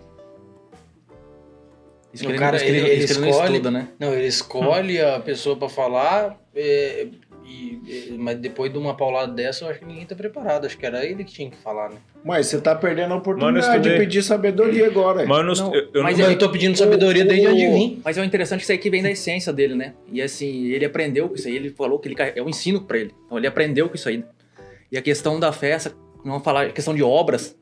Isso o cara, ele, ele, ele, ele escolhe, estuda, né? Não, ele escolhe hum. a pessoa para falar, é, E, mas depois de uma paulada dessa, eu acho que ninguém tá preparado. Acho que era ele que tinha que falar, né? Mas você tá perdendo a oportunidade Mano, de pedir sabedoria agora. Mas eu não, Não, eu, eu mas não- Mas eu tô pedindo sabedoria desde o- onde vim. Mas é o interessante que isso aqui vem da essência dele, né? E assim, ele aprendeu com isso aí, ele falou que ele é um ensino pra ele. Então ele aprendeu com isso aí. E a questão da festa, vamos falar, a questão de obras,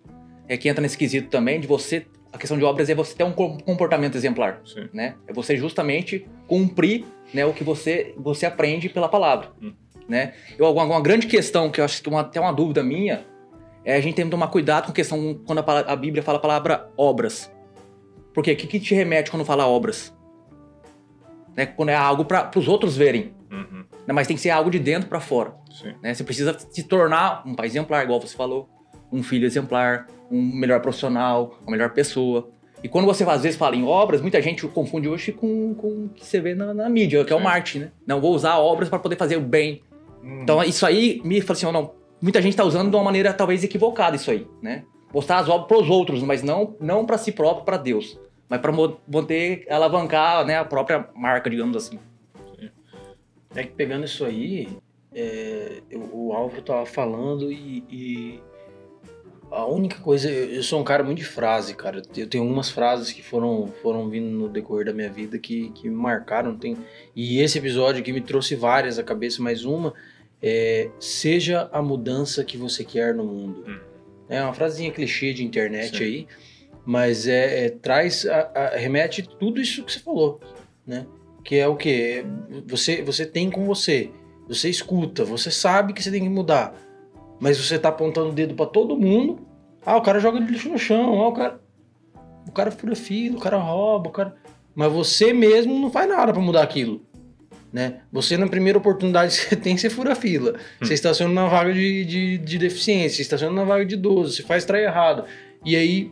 é que entra nesse quesito também, de você. A questão de obras é você ter um com- comportamento exemplar, Sim. né? É você justamente cumprir né, o que você, você aprende pela palavra, Hum. né? Eu, uma, uma grande questão, que eu acho que uma, até uma dúvida minha, é a gente tem que tomar cuidado com a questão quando a, a Bíblia fala a palavra obras. Por quê? O que, que te remete quando fala obras? Né? Quando é algo para os outros verem. Uhum, né? Mas tem que ser algo de dentro para fora. sim. Né? Você precisa se tornar um pai exemplar, igual você falou. Um filho exemplar, um melhor profissional, uma melhor pessoa. E quando você às vezes fala em obras, muita gente confunde hoje com, com o que você vê na, na mídia, que é o Sim. marketing, né? Não, vou usar obras para poder fazer o bem. Então isso aí me fala assim, ó, não, muita gente está usando de uma maneira talvez equivocada isso aí, né? Mostrar as obras para os outros, mas não não para si próprio, para Deus, mas para poder alavancar, né, a própria marca, digamos assim. É que pegando isso aí, é, eu- o Álvaro tava falando e, e a única coisa, eu, sou um cara muito de frase, cara. Eu tenho umas frases que foram, foram vindo no decorrer da minha vida que, que me marcaram. Tem, e esse episódio aqui me trouxe várias à cabeça, mas uma é seja a mudança que você quer no mundo. Hum. É uma frasezinha clichê de internet Sim. aí, mas é, é- traz, a- a- remete tudo isso que você falou, né? Que é o que você você tem com você, você escuta, você sabe que você tem que mudar, mas você tá apontando o dedo pra todo mundo. Ah, o cara joga lixo no chão, ah, o cara o cara fura fila, o cara rouba, o cara, mas você mesmo não faz nada pra mudar aquilo. Né? Você, na primeira oportunidade que [LAUGHS] você tem, você fura fila. Você estaciona na vaga de, de, de deficiência, você estaciona na vaga de idoso, você faz trem errado. E aí,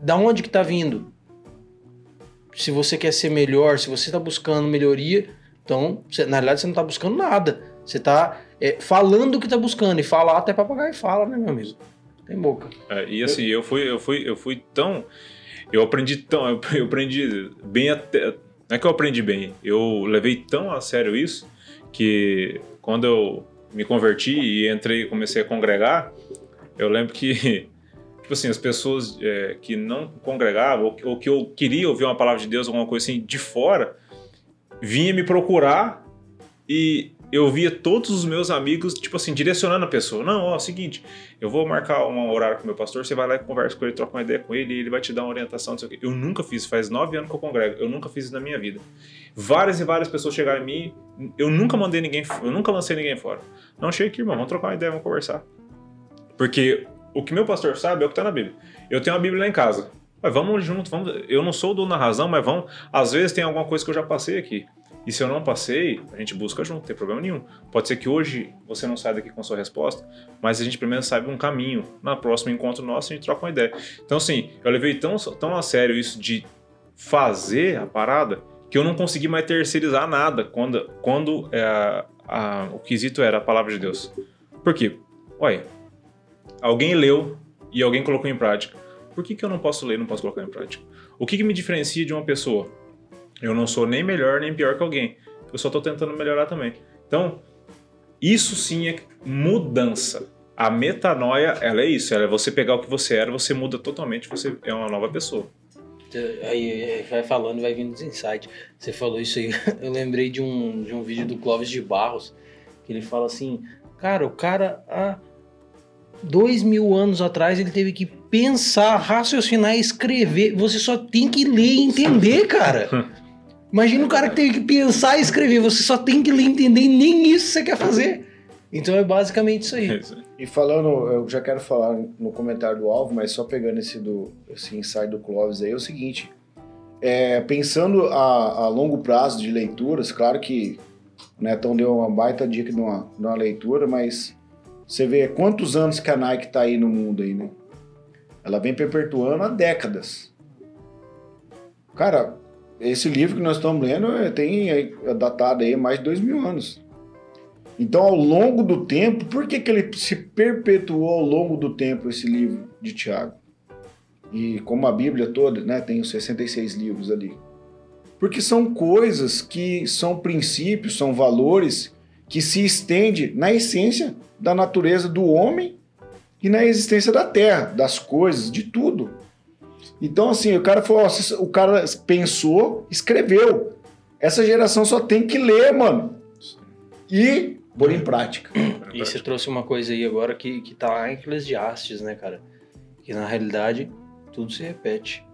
da onde que tá vindo? Se você quer ser melhor, se você tá buscando melhoria, então, você- na realidade, você não tá buscando nada. Você tá é, falando o que tá buscando. E falar até papagaio fala, né, meu amigo? Tem boca. É, e assim, eu fui, eu fui, eu fui tão. Eu aprendi tão. Eu, [LAUGHS] eu aprendi bem até. Não é que eu aprendi bem, eu levei tão a sério isso que quando eu me converti e entrei comecei a congregar, eu lembro que, [LAUGHS] tipo assim, as pessoas é, que não congregavam ou, ou que eu queria ouvir uma palavra de Deus, alguma coisa assim, de fora, vinha me procurar e eu via todos os meus amigos, tipo assim, direcionando a pessoa. Não, ó, é o seguinte, eu vou marcar um horário com o meu pastor, você vai lá e conversa com ele, troca uma ideia com ele, ele vai te dar uma orientação, não sei o quê. Eu nunca fiz, faz nove anos que eu congrego, eu nunca fiz isso na minha vida. Várias e várias pessoas chegaram em mim, eu nunca mandei ninguém, eu nunca lancei ninguém fora. Não, chega aqui, irmão, vamos trocar uma ideia, vamos conversar. Porque o que meu pastor sabe é o que tá na Bíblia. Eu tenho a Bíblia lá em casa. Mas vamos junto, vamos. Eu não sou o dono da razão, mas vamos. Às vezes tem alguma coisa que eu já passei aqui. E se eu não passei, a gente busca junto, não tem problema nenhum. Pode ser que hoje você não saia daqui com a sua resposta, mas a gente pelo menos sabe um caminho. Na próxima encontro nosso, a gente troca uma ideia. Então, assim, eu levei tão, tão a sério isso de fazer a parada que eu não consegui mais terceirizar nada quando, quando é, a- o quesito era a palavra de Deus. Por quê? Olha, alguém leu e alguém colocou em prática. Por que, que eu não posso ler e não posso colocar em prática? O que, que me diferencia de uma pessoa? Eu não sou nem melhor nem pior que alguém. Eu só estou tentando melhorar também. Então, isso sim é mudança. A metanoia, ela é isso. Ela é você pegar o que você era, você muda totalmente, você é uma nova pessoa. Aí vai falando, vai vindo os insights. Você falou isso aí. [LAUGHS] Eu lembrei de um, de um vídeo do Clóvis de Barros, que ele fala assim: Cara, o cara há dois mil anos atrás ele teve que pensar, raciocinar e escrever. Você só tem que ler e entender, cara. [LAUGHS] Imagina o cara que teve que pensar e escrever. Você só tem que ler e entender e nem isso você quer fazer. Então é basicamente isso aí. E falando, eu já quero falar no comentário do Alvo, mas só pegando esse, do, esse insight do Clóvis aí, é o seguinte. é, pensando a, a longo prazo de leituras, claro que o Netão deu uma baita dica de uma, de uma leitura, mas você vê quantos anos que a Nike tá aí no mundo aí, né? Ela vem perpetuando há décadas. Cara, esse livro que nós estamos lendo é, tem é, é datado aí mais de dois mil anos. Então, ao longo do tempo, por que, que ele se perpetuou ao longo do tempo, esse livro de Tiago? E como a Bíblia toda, né, tem os 66 livros ali. Porque são coisas que são princípios, são valores que se estende na essência da natureza do homem e na existência da terra, das coisas, de tudo. Então, assim, o cara falou, ó, o cara pensou, escreveu. Essa geração só tem que ler, mano. E pôr em prática. E você trouxe uma coisa aí agora que, que tá lá em Eclesiastes, né, cara? Que na realidade tudo se repete.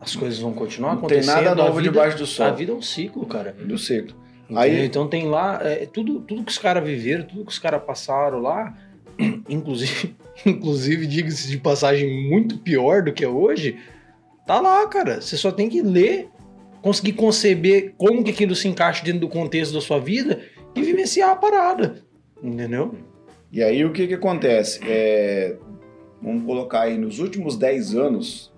As coisas vão continuar Não tem acontecendo. nada a novo vida- debaixo do sol. A vida é um ciclo, cara. Do ciclo. Entendeu? Aí- Então tem lá, é, tudo, tudo que os caras viveram, tudo que os caras passaram lá, [CLEARS THROAT] inclusive, [LAUGHS] inclusive diga-se de passagem, muito pior do que é hoje, tá lá, cara. Você só tem que ler, conseguir conceber como que aquilo se encaixa dentro do contexto da sua vida e vivenciar a parada. Entendeu? E aí o que que acontece? É, vamos colocar aí, nos últimos 10 anos,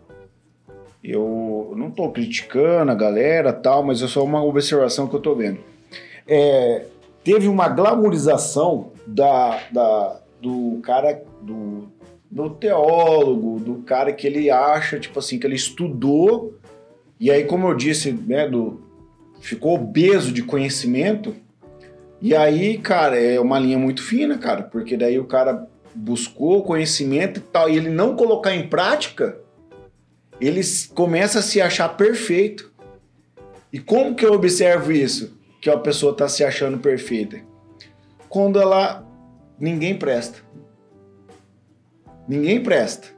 eu não tô criticando a galera tal, mas é só uma observação que eu tô vendo. É, teve uma glamorização da, da- do cara, do, do teólogo, do cara que ele acha, tipo assim, que ele estudou, e aí, como eu disse, né, do, ficou obeso de conhecimento, e aí, cara, é uma linha muito fina, cara, porque daí o cara buscou conhecimento e tal, e ele não colocar em prática, ele começa a se achar perfeito. E como que eu observo isso? Que a pessoa tá se achando perfeita? Quando ela. ninguém presta. Ninguém presta.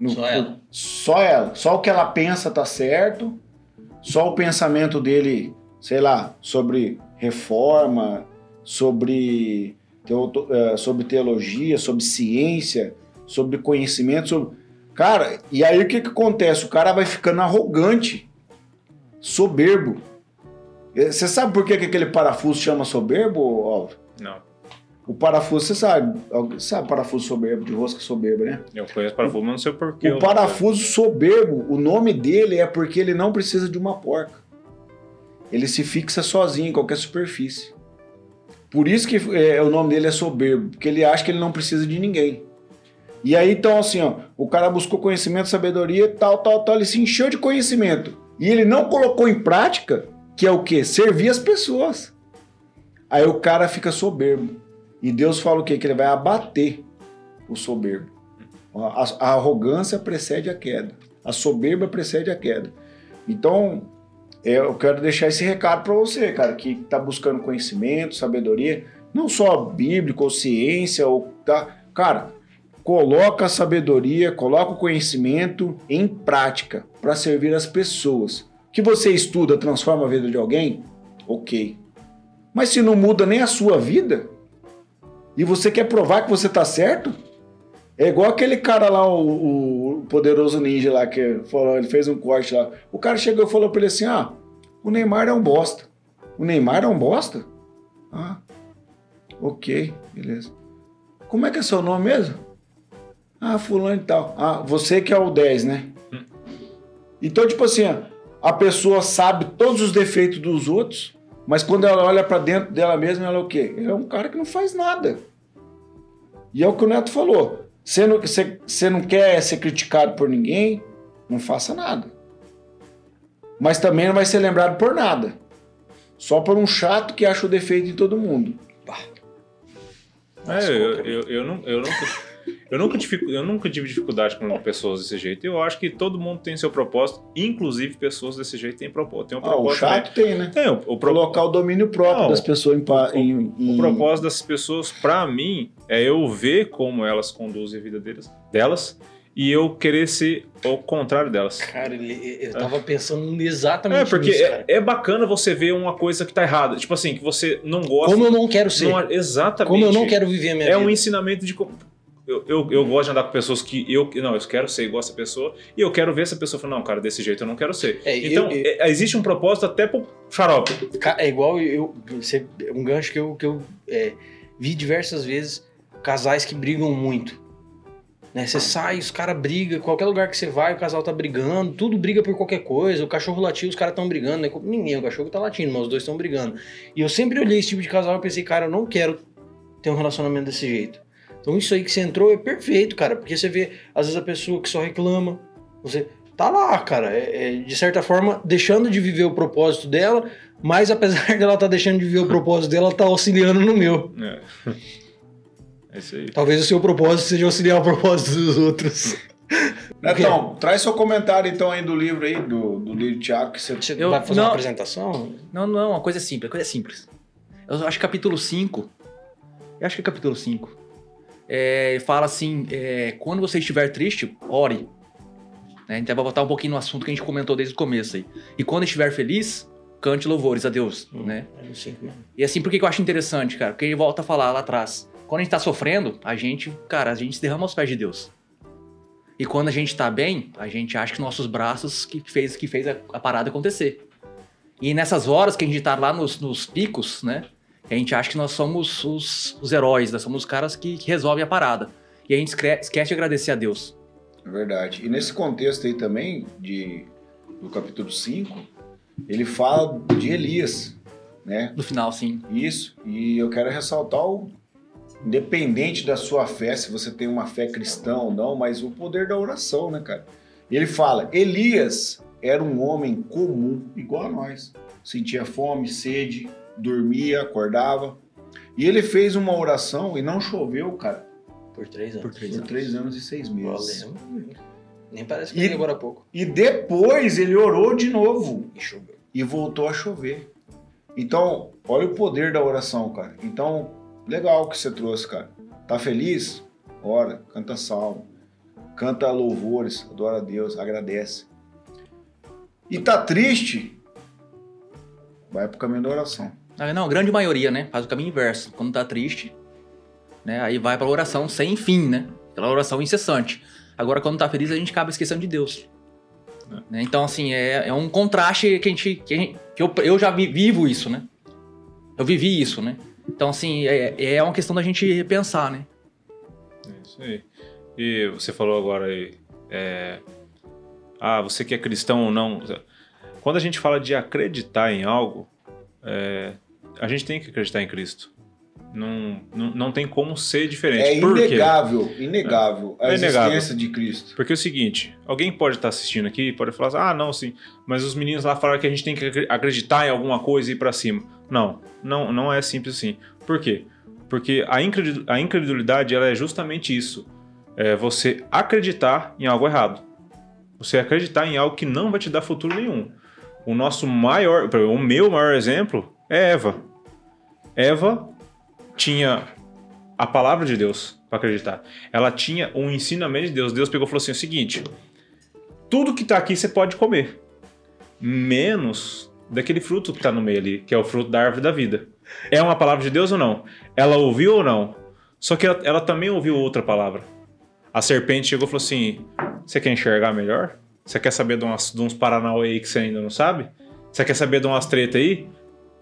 No- Só ela. Só ela. Só o que ela pensa tá certo. Só o pensamento dele, sei lá, sobre reforma, sobre, teo- eh, sobre teologia, sobre ciência, sobre conhecimento, sobre. Cara, e aí o que, que acontece? O cara vai ficando arrogante, soberbo. Eh, Você sabe por que, que aquele parafuso chama soberbo, Álvaro? Não. O parafuso, você sabe, sabe parafuso soberbo, de rosca soberba, né? Eu conheço parafuso, mas não sei porquê. O parafuso soberbo, o nome dele é porque ele não precisa de uma porca. Ele se fixa sozinho em qualquer superfície. Por isso que é, o nome dele é soberbo, porque ele acha que ele não precisa de ninguém. E aí, então, assim, ó, o cara buscou conhecimento, sabedoria, tal, tal, tal, ele se encheu de conhecimento. E ele não colocou em prática, que é o quê? Servir as pessoas. Aí o cara fica soberbo. E Deus fala o quê? Que ele vai abater o soberbo. A, a arrogância precede a queda. A soberba precede a queda. Então, é, eu quero deixar esse recado para você, cara, que está buscando conhecimento, sabedoria, não só bíblico ou ciência, ou tá, cara, coloca a sabedoria, coloca o conhecimento em prática para servir as pessoas. Que você estuda transforma a vida de alguém? Ok. Mas se não muda nem a sua vida e você quer provar que você está certo, é igual aquele cara lá, o, o poderoso ninja lá, que falou, ele fez um corte lá. O cara chegou e falou pra ele assim: ah, o Neymar é um bosta. O Neymar é um bosta? Ah, ok, beleza. Como é que é seu nome mesmo? Ah, fulano e tal. Ah, você que é o 10, né? Então, tipo assim, a pessoa sabe todos os defeitos dos outros, mas quando ela olha pra dentro dela mesma, ela é o quê? Ele é um cara que não faz nada. E é o que o Neto falou. Você não, você, você não quer ser criticado por ninguém, não faça nada. Mas também não vai ser lembrado por nada. Só por um chato que acha o defeito em todo mundo. É, eu, eu, eu, não, eu, nunca, eu, nunca dificu- eu nunca tive dificuldade com pessoas desse jeito. Eu acho que todo mundo tem seu propósito, inclusive pessoas desse jeito têm propósito. Tem um Ah, o propósito chato tem, né? também. É, o, o, pro- Colocar o domínio próprio Não, das pessoas em, em, em- o propósito dessas pessoas, pra mim, é eu ver como elas conduzem a vida deles, delas e eu querer ser o contrário delas. Cara, eu tava pensando exatamente É, porque nisso, é, cara. é bacana você ver uma coisa que tá errada. Tipo assim, que você não gosta. Como eu não quero ser. não- exatamente. Como eu não quero viver a minha É vida. um ensinamento de. Eu, eu, eu gosto de andar com pessoas que eu. Não, eu quero ser igual essa pessoa. E eu quero ver essa pessoa falando, não, cara, desse jeito eu não quero ser. É, então, eu- é, existe um propósito até pro xarope. É igual eu. um gancho que eu, que eu é, vi diversas vezes casais que brigam muito. Né? Você sai, os caras brigam, qualquer lugar que você vai, o casal tá brigando, tudo briga por qualquer coisa, o cachorro latiu, os caras estão brigando, né? ninguém, o cachorro tá latindo, mas os dois estão brigando. E eu sempre olhei esse tipo de casal e pensei, cara, eu não quero ter um relacionamento desse jeito. Então isso aí que você entrou é perfeito, cara, porque você vê, às vezes, a pessoa que só reclama, você, tá lá, cara. É, é, de certa forma, deixando de viver o propósito dela, mas apesar [LAUGHS] dela estar tá deixando de viver o propósito dela, ela tá auxiliando no meu. É. É isso aí. Talvez o seu propósito seja auxiliar o propósito dos outros. [LAUGHS] Netão, traz seu comentário então aí do livro aí, do, do livro de Tiago, que você, Você Eu- vai fazer não. uma apresentação? Não, não, uma coisa simples, coisa simples. Eu acho que capítulo 5. Eu acho que é capítulo 5. É, fala assim: é, quando você estiver triste, ore. Né? Então vai voltar um pouquinho no assunto que a gente comentou desde o começo aí. E quando estiver feliz, cante louvores a Deus. Né? É. E assim, por que que eu acho interessante, cara? Porque ele volta a falar lá atrás. Quando a gente tá sofrendo, a gente, cara, a gente se derrama aos pés de Deus. E quando a gente tá bem, a gente acha que nossos braços que fez, que fez a, a parada acontecer. E nessas horas que a gente tá lá nos, nos picos, né? A gente acha que nós somos os, os heróis, nós somos os caras que, que resolvem a parada. E a gente esquece de agradecer a Deus. É verdade. E nesse contexto aí também, de, do capítulo 5, ele fala de Elias, né? No final, sim. Isso. E eu quero ressaltar o. Independente da sua fé, se você tem uma fé cristã ou não, mas o poder da oração, né, cara? Ele fala: Elias era um homem comum, igual a nós. Sentia fome, sede, dormia, acordava. E ele fez uma oração e não choveu, cara, Por três anos. Por três por três anos e seis meses. Valeu. Nem parece que E- foi agora há pouco. E depois ele orou de novo E choveu. e voltou a chover. Então, olha o poder da oração, cara. Então, legal que você trouxe, cara. Tá feliz? Ora, canta salmo, canta louvores, adora a Deus, agradece. E tá triste? Vai pro caminho da oração. Ah, Não, a grande maioria, né? Faz o caminho inverso. Quando tá triste, né? Aí vai pra oração sem fim, né? Aquela oração incessante. Agora, quando tá feliz, a gente acaba esquecendo de Deus. Né? Então, assim, é, é um contraste que a gente. Que, a gente- que eu, eu já vi- vivo isso, né? Eu vivi isso, né? Então, assim, é, é uma questão da gente repensar, né? É isso aí. E você falou agora aí, é, ah, você que é cristão ou não. Quando a gente fala de acreditar em algo, é, a gente tem que acreditar em Cristo. Não, não, não tem como ser diferente. É Por quê? inegável, inegável a É inegável. existência de Cristo. Porque é o seguinte, alguém pode estar assistindo aqui e pode falar assim, ah, não, sim, mas os meninos lá falaram que a gente tem que acre- acreditar em alguma coisa e ir pra cima. Não, não, não é simples assim. Por quê? Porque a incredu- a incredulidade ela é justamente isso. É você acreditar em algo errado. Você acreditar em algo que não vai te dar futuro nenhum. O nosso maior, o meu maior exemplo é Eva. Eva tinha a palavra de Deus para acreditar. Ela tinha um ensinamento de Deus. Deus pegou e falou assim: é o seguinte: tudo que tá aqui você pode comer, menos daquele fruto que tá no meio ali, que é o fruto da árvore da vida. É uma palavra de Deus ou não? Ela ouviu ou não? Só que ela, ela também ouviu outra palavra. A serpente chegou e falou assim: Você quer enxergar melhor? Você quer saber de, umas, de uns Paranauê aí que você ainda não sabe? Você quer saber de umas treta aí?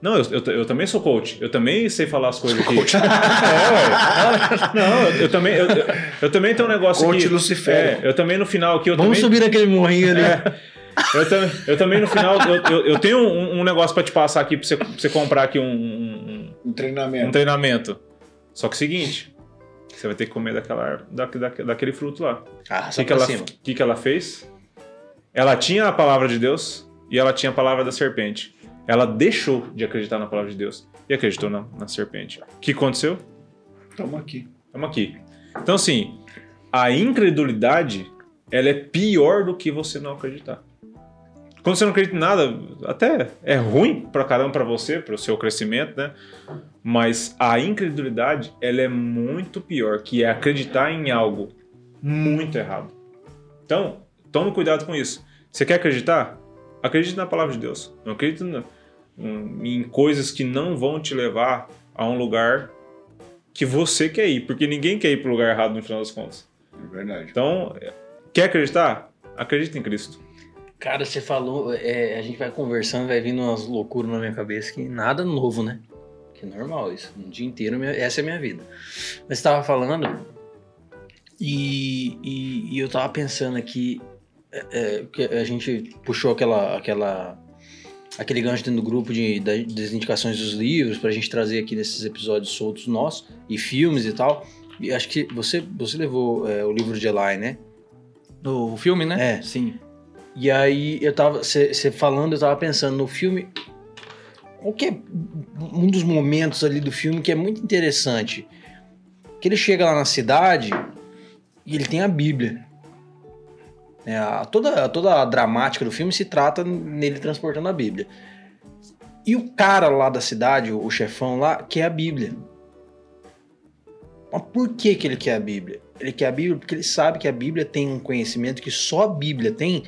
Não, eu, eu, eu também sou coach. Eu também sei falar as coisas aqui. [LAUGHS] é, ué. Não, eu, eu também, eu, eu, também tenho um negócio Coach aqui. Lucifero. É, eu também no final aqui. Eu Vamos também, subir naquele morrinho ali. é, eu, tam- eu também no final. Eu, eu, eu tenho um, um negócio pra te passar aqui pra você, pra você comprar aqui um, um, Um um treinamento. treinamento. Só que é o seguinte: você vai ter que comer daquela, da, da, daquele fruto lá. Ah, O só que, que, ela, cima. que, que ela fez? Ela tinha a palavra de Deus e ela tinha a palavra da serpente. Ela deixou de acreditar na palavra de Deus e acreditou na, na serpente. O que aconteceu? Tamo aqui. Estamos aqui. Então, assim, a incredulidade ela é pior do que você não acreditar. Quando você não acredita em nada, até é ruim pra caramba pra você, pro seu crescimento, né? Mas a incredulidade, ela é muito pior, que é acreditar em algo muito errado. Então, tome cuidado com isso. Você quer acreditar? Acredite na palavra de Deus. Não acredite em coisas que não vão te levar a um lugar que você quer ir, porque ninguém quer ir pro lugar errado no final das contas. É verdade. Então, quer acreditar? Acredita em Cristo. Cara, você falou, é, a gente vai conversando, vai vindo umas loucuras na minha cabeça que nada novo, né? Que é normal isso. Um dia inteiro, minha- essa é a minha vida. Mas você tava falando e, e, e eu tava pensando aqui é, é, a gente puxou aquela, aquela, aquele gancho dentro do grupo de, da- das indicações dos livros pra gente trazer aqui nesses episódios soltos nossos e filmes e tal. E acho que você, você levou é, o livro de Eli, né? No filme, né? É. Sim. E aí eu tava. Você falando, eu tava pensando no filme. Qual que é um dos momentos ali do filme que é muito interessante? Que ele chega lá na cidade e ele tem a Bíblia. É, a- toda, toda a dramática do filme se trata nele transportando a Bíblia. E o cara lá da cidade, o chefão lá, quer a Bíblia. Mas por que, que ele quer a Bíblia? Ele quer a Bíblia porque ele sabe que a Bíblia tem um conhecimento que só a Bíblia tem,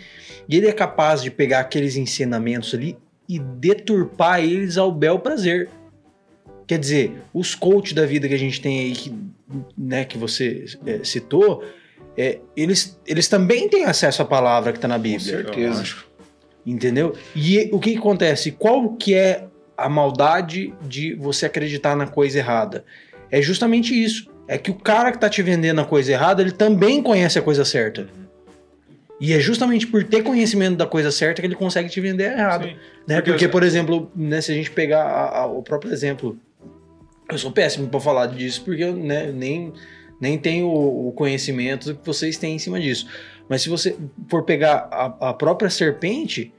e ele é capaz de pegar aqueles ensinamentos ali e deturpar eles ao bel prazer. Quer dizer, os coaches da vida que a gente tem aí, que, né, que você é, citou, é, eles, eles também têm acesso à palavra que está na Com Bíblia. certeza. Lógico. Entendeu? E o que, que acontece? Qual que é a maldade de você acreditar na coisa errada? É justamente isso. É que o cara que tá te vendendo a coisa errada, ele também conhece a coisa certa. E é justamente por ter conhecimento da coisa certa que ele consegue te vender errado. Sim. Né? Porque- Porque, por exemplo, né, se a gente pegar a- a- o próprio exemplo, eu sou péssimo para falar disso, porque eu né, nem, nem tenho o conhecimento que vocês têm em cima disso. Mas se você for pegar a, a própria serpente,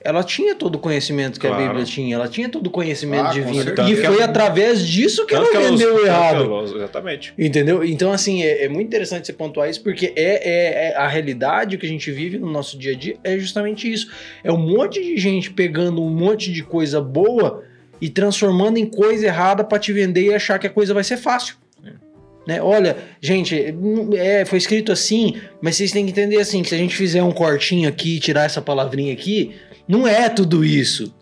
ela tinha todo o conhecimento que a Claro. Bíblia tinha, ela tinha todo o conhecimento Ah, divino. E foi ela- através disso que Tanto ela ela vendeu que errado. ela Exatamente. Entendeu? Então, assim, é, é muito interessante você pontuar isso, porque é, é- é a realidade que a gente vive no nosso dia a dia é justamente isso. É um monte de gente pegando um monte de coisa boa e transformando em coisa errada pra te vender e achar que a coisa vai ser fácil. Né? Olha, gente, é, foi escrito assim, mas vocês têm que entender assim, que se a gente fizer um cortinho aqui, tirar essa palavrinha aqui, não é tudo isso.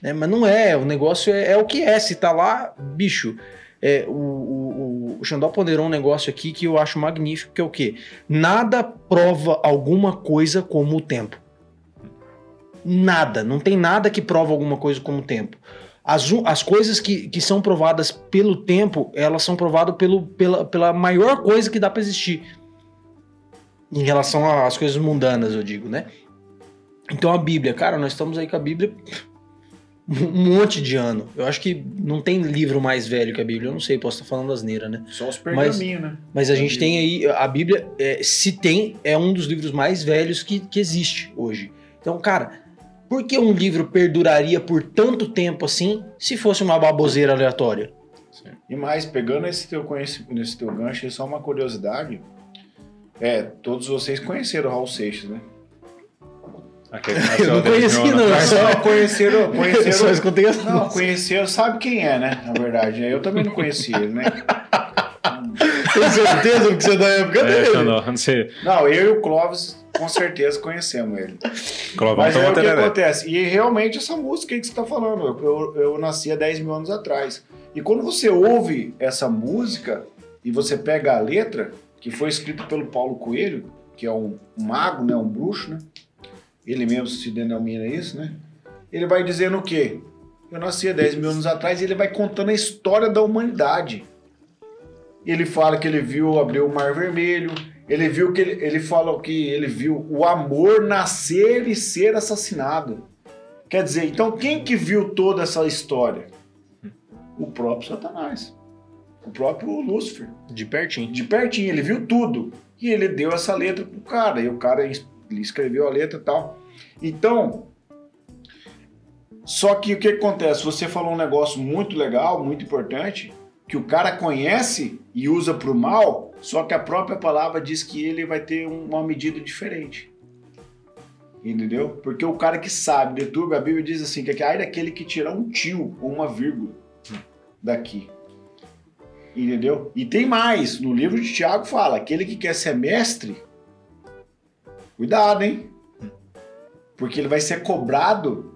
Né? Mas não é, o negócio é, é o que é. Se tá lá, bicho, é, o, o, o- o Xandó ponderou um negócio aqui que eu acho magnífico, que é o quê? Nada prova alguma coisa como o tempo. Nada. Não tem nada que prova alguma coisa como o tempo. As, as coisas que, que são provadas pelo tempo, elas são provadas pelo, pela, pela maior coisa que dá pra existir. Em relação às coisas mundanas, eu digo, né? Então a Bíblia, cara, nós estamos aí com a Bíblia um monte de ano. Eu acho que não tem livro mais velho que a Bíblia. Eu não sei, posso estar falando asneira, né? Só os pergaminhos, né? Mas a gente tem aí, a Bíblia, é, se tem, é um dos livros mais velhos que, que existe hoje. Então, cara, por que um livro perduraria por tanto tempo assim se fosse uma baboseira aleatória? E mais, pegando esse teu conhecimento, esse teu gancho, é só uma curiosidade. É, todos vocês conheceram o Raul Seixas, né? Aquele Eu não conheci, não. Só- conheceram, [LAUGHS] Eu só conheceram. escutei as Não, conheceram, sabe quem é, né? Na verdade, né? Eu também não conhecia ele, né? [LAUGHS] Tem certeza que você é da época É, dele? Xandó, não sei. Não, eu e o Clóvis com certeza conhecemos ele. Clovão Mas aí tomou o que tereré. acontece? E realmente essa música aí que você está falando, eu, eu, eu nasci há 10 mil anos atrás. E quando você ouve essa música e você pega a letra, que foi escrita pelo Paulo Coelho, que é um, um mago, né, um bruxo, né? Ele mesmo se denomina isso, né? Ele vai dizendo o quê? Eu nasci há 10 mil anos atrás e ele vai contando a história da humanidade. Ele fala que ele viu abrir o Mar Vermelho, ele viu que ele, ele fala que ele viu o amor nascer e ser assassinado. Quer dizer, então quem que viu toda essa história? O próprio Satanás. O próprio Lúcifer. De pertinho. De pertinho, ele viu tudo. E ele deu essa letra pro cara. E o cara escreveu a letra e tal. Então, só que o que acontece? Você falou um negócio muito legal, muito importante, que o cara conhece e usa pro mal, só que a própria palavra diz que ele vai ter um- uma medida diferente. Entendeu? Porque o cara que sabe, deturba, a Bíblia diz assim, que ai daquele que tirar um tio ou uma vírgula daqui. Entendeu? E tem mais, no livro de Tiago fala, aquele que quer ser mestre, cuidado, hein? Porque ele vai ser cobrado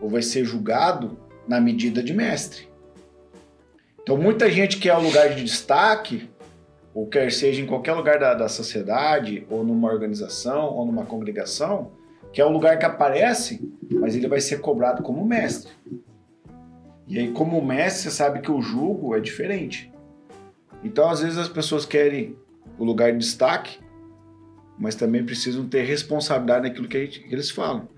ou vai ser julgado na medida de mestre. Então muita gente quer o lugar de destaque, ou quer seja em qualquer lugar da, da sociedade, ou numa organização, ou numa congregação, que é o lugar que aparece, mas ele vai ser cobrado como mestre. E aí, como mestre, você sabe que o julgo é diferente. Então, às vezes, as pessoas querem o lugar de destaque, mas também precisam ter responsabilidade naquilo que, gente- que eles falam.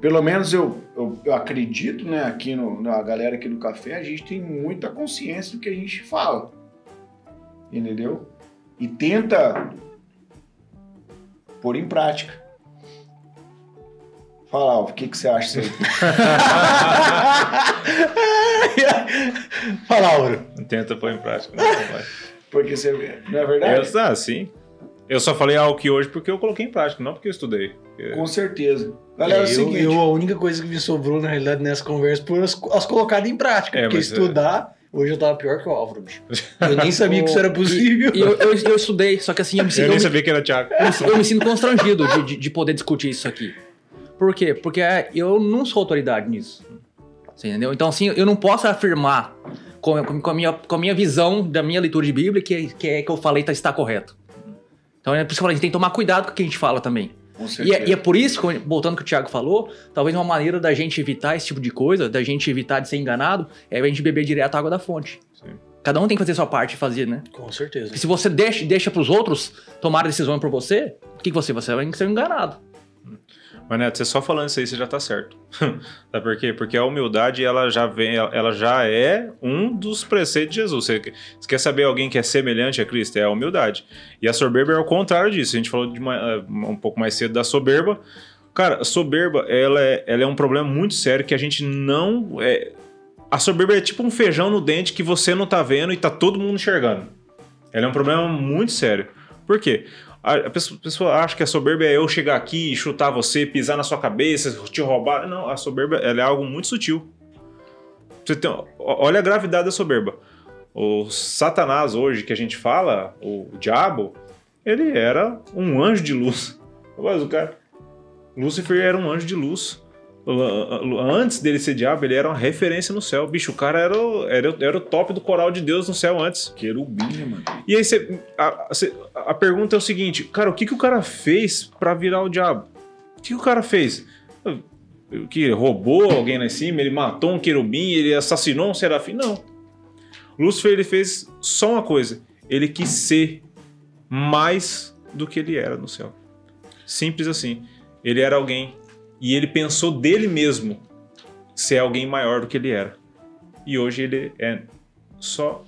Pelo menos eu, eu, eu acredito, né, aqui no, na galera aqui do café, a gente tem muita consciência do que a gente fala. Entendeu? E tenta pôr em prática. Fala, Alvo, o que, que você acha disso aí? [LAUGHS] Fala, Auro. Tenta pôr em prática. Não, não vai. Porque você. Não é verdade? Eu, ah, sim. Eu só falei algo que hoje porque eu coloquei em prática, não porque eu estudei. Porque- Com certeza. Galera, é, o eu, seguinte. eu, a única coisa que me sobrou, na realidade, nessa conversa foi as, as colocadas em prática. É, porque é- estudar, hoje eu tava pior que o Álvaro, bicho. [LAUGHS] Eu nem sabia que isso era possível. E eu, eu, eu estudei, só que assim, eu me sinto, Eu nem sabia que era Thiago. eu me- eu me sinto constrangido de, de, de poder discutir isso aqui. Por quê? Porque é, eu não sou autoridade nisso. Você entendeu? Então, assim, eu não posso afirmar com, com, com a, minha, com a minha visão da minha leitura de Bíblia que, que é que eu falei tá, está correto. Então, é por isso que eu falei, a gente tem que tomar cuidado com o que a gente fala também. E é, e é por isso, que, voltando ao que o Thiago falou, talvez uma maneira da gente evitar esse tipo de coisa, da gente evitar de ser enganado, é a gente beber direto a água da fonte. Sim. Cada um tem que fazer a sua parte e fazer, né? Com certeza. Porque se você deixa, deixa pros outros tomar a decisão por você, o que, que você? Você vai ser enganado. Mas Neto, você só falando isso aí, você já tá certo. [LAUGHS] Sabe por quê? Porque a humildade, ela já vem, ela já é um dos preceitos de Jesus. Você, quer saber alguém que é semelhante a Cristo? É a humildade. E a soberba é o contrário disso. A gente falou uma- um pouco mais cedo da soberba. Cara, a soberba, ela é, ela é um problema muito sério que a gente não... É, a soberba é tipo um feijão no dente que você não tá vendo e tá todo mundo enxergando. Ela é um problema muito sério. Por quê? A pessoa, acha que a soberba é eu chegar aqui e chutar você, pisar na sua cabeça, te roubar. Não, a soberba é algo muito sutil. Você tem, olha a gravidade da soberba. O Satanás hoje que a gente fala, o diabo, ele era um anjo de luz. Mas o cara, Lúcifer era um anjo de luz. Antes dele ser diabo, ele era uma referência no céu. Bicho, o cara era, o- era, era o top do coral de Deus no céu antes. Querubim, né, mano? E aí você, a, a pergunta é o seguinte, cara, o que, que o cara fez pra virar o diabo? O que, que o cara fez? Que roubou alguém lá em cima, ele matou um querubim, ele assassinou um serafim? Não. Lúcifer ele fez só uma coisa, ele quis ser mais do que ele era no céu. Simples assim. Ele era alguém e ele pensou dele mesmo ser alguém maior do que ele era. E hoje ele é só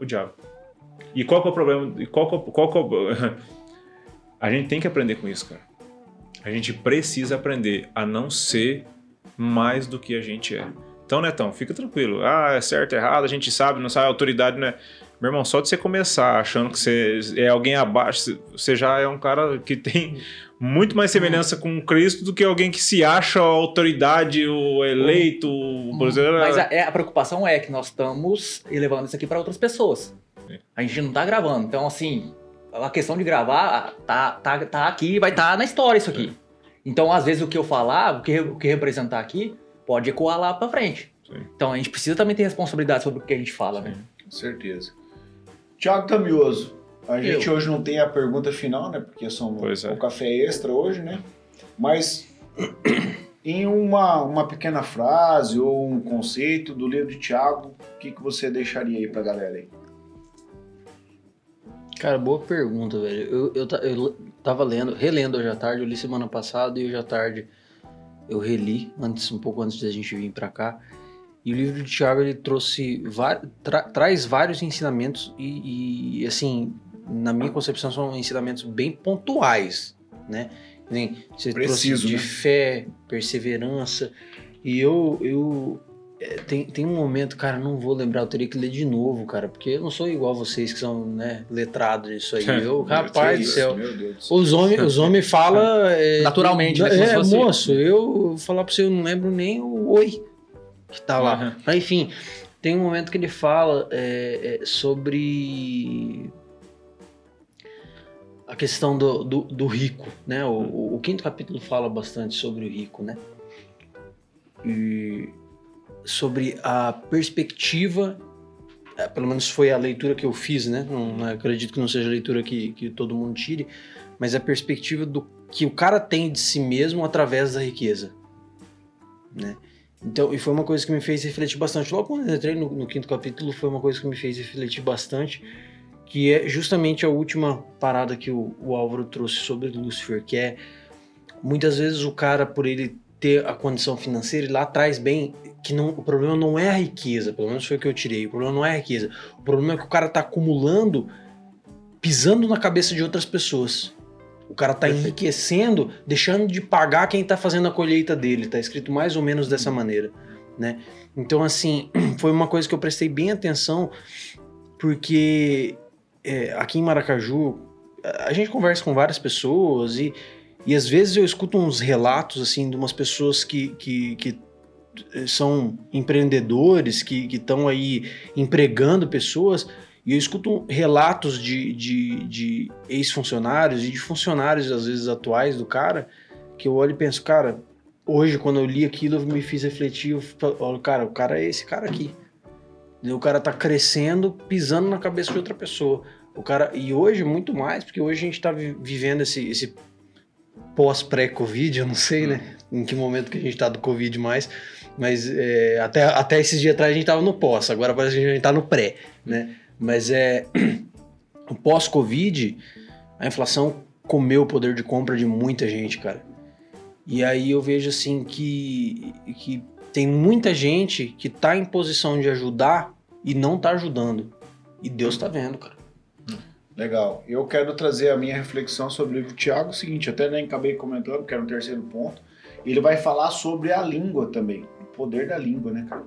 o diabo. E qual que é o problema? E qual que é, qual que é o- [LAUGHS] A gente tem que aprender com isso, cara. A gente precisa aprender a não ser mais do que a gente é. Então, Netão, fica tranquilo. Ah, é certo, é errado, a gente sabe, não sabe, a autoridade não é. Meu irmão, só de você começar achando que você é alguém abaixo, você já é um cara que tem muito mais semelhança com Cristo do que alguém que se acha a autoridade, o eleito, por exemplo. Mas a, é- a preocupação é que nós estamos elevando isso aqui para outras pessoas. Sim. A gente não tá gravando. Então, assim, a questão de gravar tá, tá, tá aqui, vai estar na história isso aqui. Então, às vezes, o que eu falar, o que, o que representar aqui, pode ecoar lá pra frente. Sim. Então, a gente precisa também ter responsabilidade sobre o que a gente fala, né? Com certeza. Tiago Tamioso, a gente hoje não tem a pergunta final, né? Porque são Pois é. o café extra hoje, né? Mas [CLEARS THROAT] em uma, uma pequena frase ou um conceito do livro de Tiago, o que, que você deixaria aí pra galera aí? Cara, boa pergunta, velho. Eu, eu, eu tava lendo, relendo hoje à tarde, eu li semana passada e hoje à tarde eu reli, antes, um pouco antes da gente vir pra cá. E o livro de Tiago, ele trouxe, tra- traz vários ensinamentos e, e, assim, na minha concepção, são ensinamentos bem pontuais, né? Nem Você Preciso, trouxe de né? fé, perseverança. E eu, eu é, tem, tem um momento, cara, não vou lembrar, eu teria que ler de novo, cara, porque eu não sou igual vocês que são, né, letrados nisso aí. [LAUGHS] Eu, rapaz do céu. Os homens os homens falam. É, Naturalmente, né, É, moço, eu vou falar pra você, eu não lembro nem o oi que tá lá. Uhum. Mas enfim, tem um momento que ele fala é, é, sobre a questão do, do, do rico, né? O, o- o quinto capítulo fala bastante sobre o rico, né? E sobre a perspectiva, é, pelo menos foi a leitura que eu fiz, né? Não, não acredito que não seja a leitura que, que todo mundo tire, mas a perspectiva do que o cara tem de si mesmo através da riqueza, né? Então, e foi uma coisa que me fez refletir bastante. Logo quando eu entrei no, no quinto capítulo, foi uma coisa que me fez refletir bastante, que é justamente a última parada que o, o Álvaro trouxe sobre Lúcifer, que é muitas vezes o cara, por ele ter a condição financeira, ele lá atrás bem que não, o problema não é a riqueza, pelo menos foi o que eu tirei. O problema não é a riqueza. O problema é que o cara tá acumulando, pisando na cabeça de outras pessoas. O cara tá enriquecendo, deixando de pagar quem tá fazendo a colheita dele. Tá escrito mais ou menos dessa maneira, né? Então, assim, [CLEARS THROAT] foi uma coisa que eu prestei bem atenção, porque é, aqui em Maracaju, a gente conversa com várias pessoas e, e às vezes eu escuto uns relatos, assim, de umas pessoas que, que, que eh, são empreendedores, que estão aí empregando pessoas, e eu escuto relatos de, de, de ex-funcionários e de funcionários, às vezes, atuais do cara, que eu olho e penso, cara, hoje, quando eu li aquilo, eu me fiz refletir, eu falo, cara, o cara é esse cara aqui. O cara tá crescendo, pisando na cabeça de outra pessoa. O cara, e hoje, muito mais, porque hoje a gente tá vi- vivendo esse, esse pós-pré-Covid, eu não sei, né? Em que momento que a gente tá do Covid mais, mas é, até, até esses dias atrás a gente tava no pós, agora parece que a gente tá no pré, né? Mas é. [CLEARS THROAT] O pós-Covid, a inflação comeu o poder de compra de muita gente, cara. E aí eu vejo assim que, que tem muita gente que tá em posição de ajudar e não tá ajudando. E Deus tá vendo, cara. Legal. Eu quero trazer a minha reflexão sobre o Tiago. O seguinte, até nem acabei comentando, que era um terceiro ponto. Ele vai falar sobre a língua também, o poder da língua, né, cara?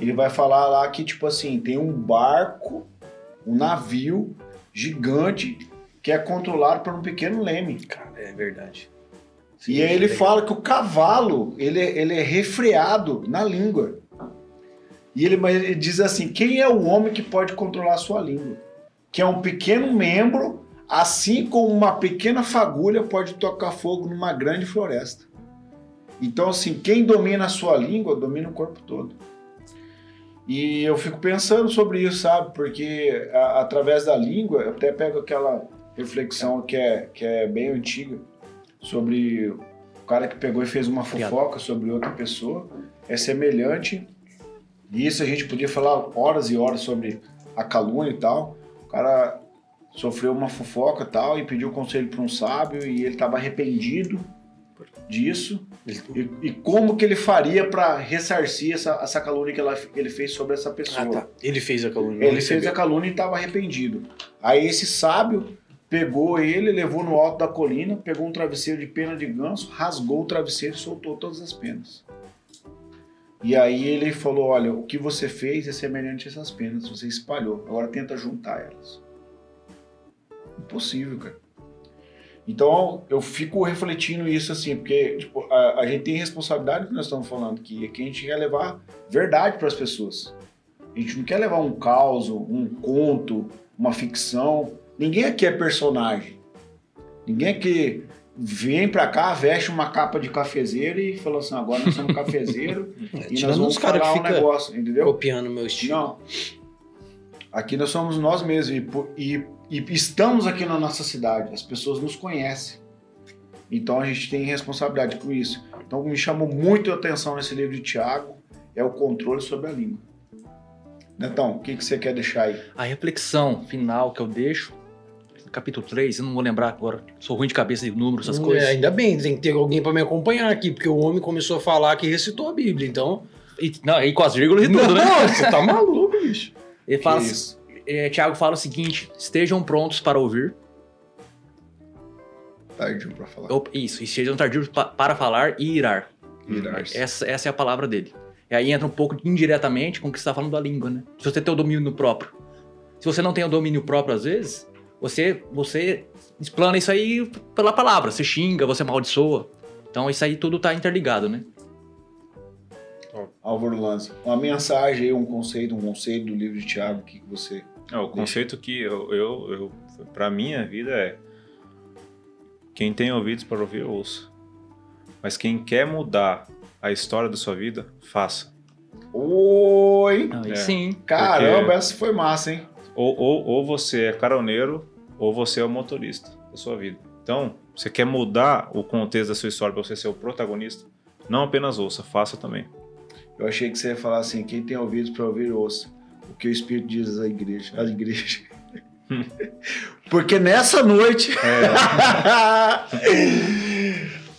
Ele vai falar lá que, tipo assim, tem um barco, um navio gigante que é controlado por um pequeno leme. Cara, é verdade. E aí ele fala que o cavalo, ele, é- ele é refreado na língua. E ele, ele diz assim, quem é o homem que pode controlar a sua língua? Que é um pequeno membro, assim como uma pequena fagulha pode tocar fogo numa grande floresta. Então, assim, quem domina a sua língua, domina o corpo todo. E eu fico pensando sobre isso, sabe? Porque a- através da língua, eu até pego aquela reflexão que é, que é bem antiga, sobre o cara que pegou e fez uma fofoca sobre outra pessoa, é semelhante. E isso a gente podia falar horas e horas sobre a calúnia e tal. O cara sofreu uma fofoca e tal e pediu conselho para um sábio e ele estava arrependido disso. E, e como que ele faria para ressarcir essa, essa calúnia que ela- ele fez sobre essa pessoa? Ah, tá. Ele fez a calúnia. Ele fez a calúnia e estava arrependido. Aí esse sábio pegou ele, levou no alto da colina, pegou um travesseiro de pena de ganso, rasgou o travesseiro e soltou todas as penas. E aí ele falou: Olha, o que você fez é semelhante a essas penas, você espalhou. Agora tenta juntar elas. Impossível, cara. Então eu fico refletindo isso assim, porque tipo, a, a gente tem responsabilidade que nós estamos falando aqui, é que a gente quer levar verdade para as pessoas. A gente não quer levar um caos, um conto, uma ficção. Ninguém aqui é personagem. Ninguém aqui vem pra cá, veste uma capa de cafezeiro e fala assim: agora nós somos cafezeiro É, [LAUGHS] e nós vamos falar que um ficam negócio, entendeu? copiando meu estilo. Não. Aqui nós somos nós mesmos e, e- e estamos aqui na nossa cidade. As pessoas nos conhecem. Então a gente tem responsabilidade com isso. Então me chamou muito a atenção nesse livro de Tiago é o controle sobre a língua. Netão, o que, que você quer deixar aí? A reflexão final que eu deixo, capítulo 3, eu não vou lembrar agora, sou ruim de cabeça de números, essas Hum, coisas. é, ainda bem, tem que ter alguém pra me acompanhar aqui, porque o homem começou a falar que recitou a Bíblia, então. E, não, e com as vírgulas e tudo, né? Não, você tá maluco, bicho. [LAUGHS] Ele fala, assim- isso? é, Tiago fala o seguinte: estejam prontos para ouvir. Tardio pra falar. Opa, Isso, e estejam tardios pa- para falar e irar. Virar-se. Essa, essa é a palavra dele. E aí entra um pouco indiretamente com o que você está falando da língua, né? Se você tem o domínio próprio. Se você não tem o domínio próprio, às vezes, você, você explana isso aí pela palavra. Você xinga, você amaldiçoa. Então isso aí tudo tá interligado, né? Álvaro Lanza. Uma mensagem aí, um conceito, um conceito do livro de Tiago que que você. É, o conceito que eu, eu, eu para minha vida é quem tem ouvidos para ouvir, ouça. Mas quem quer mudar a história da sua vida, faça. Oi! Aí É. sim. Caramba, Porque- essa foi massa, hein? Ou, ou, ou você é caroneiro, ou você é o motorista da sua vida. Então, você quer mudar o contexto da sua história para você ser o protagonista? Não apenas ouça, faça também. Eu achei que você ia falar assim: quem tem ouvidos para ouvir, ouça. O que o Espírito diz à igreja. À igreja. [LAUGHS] Porque nessa noite. [LAUGHS]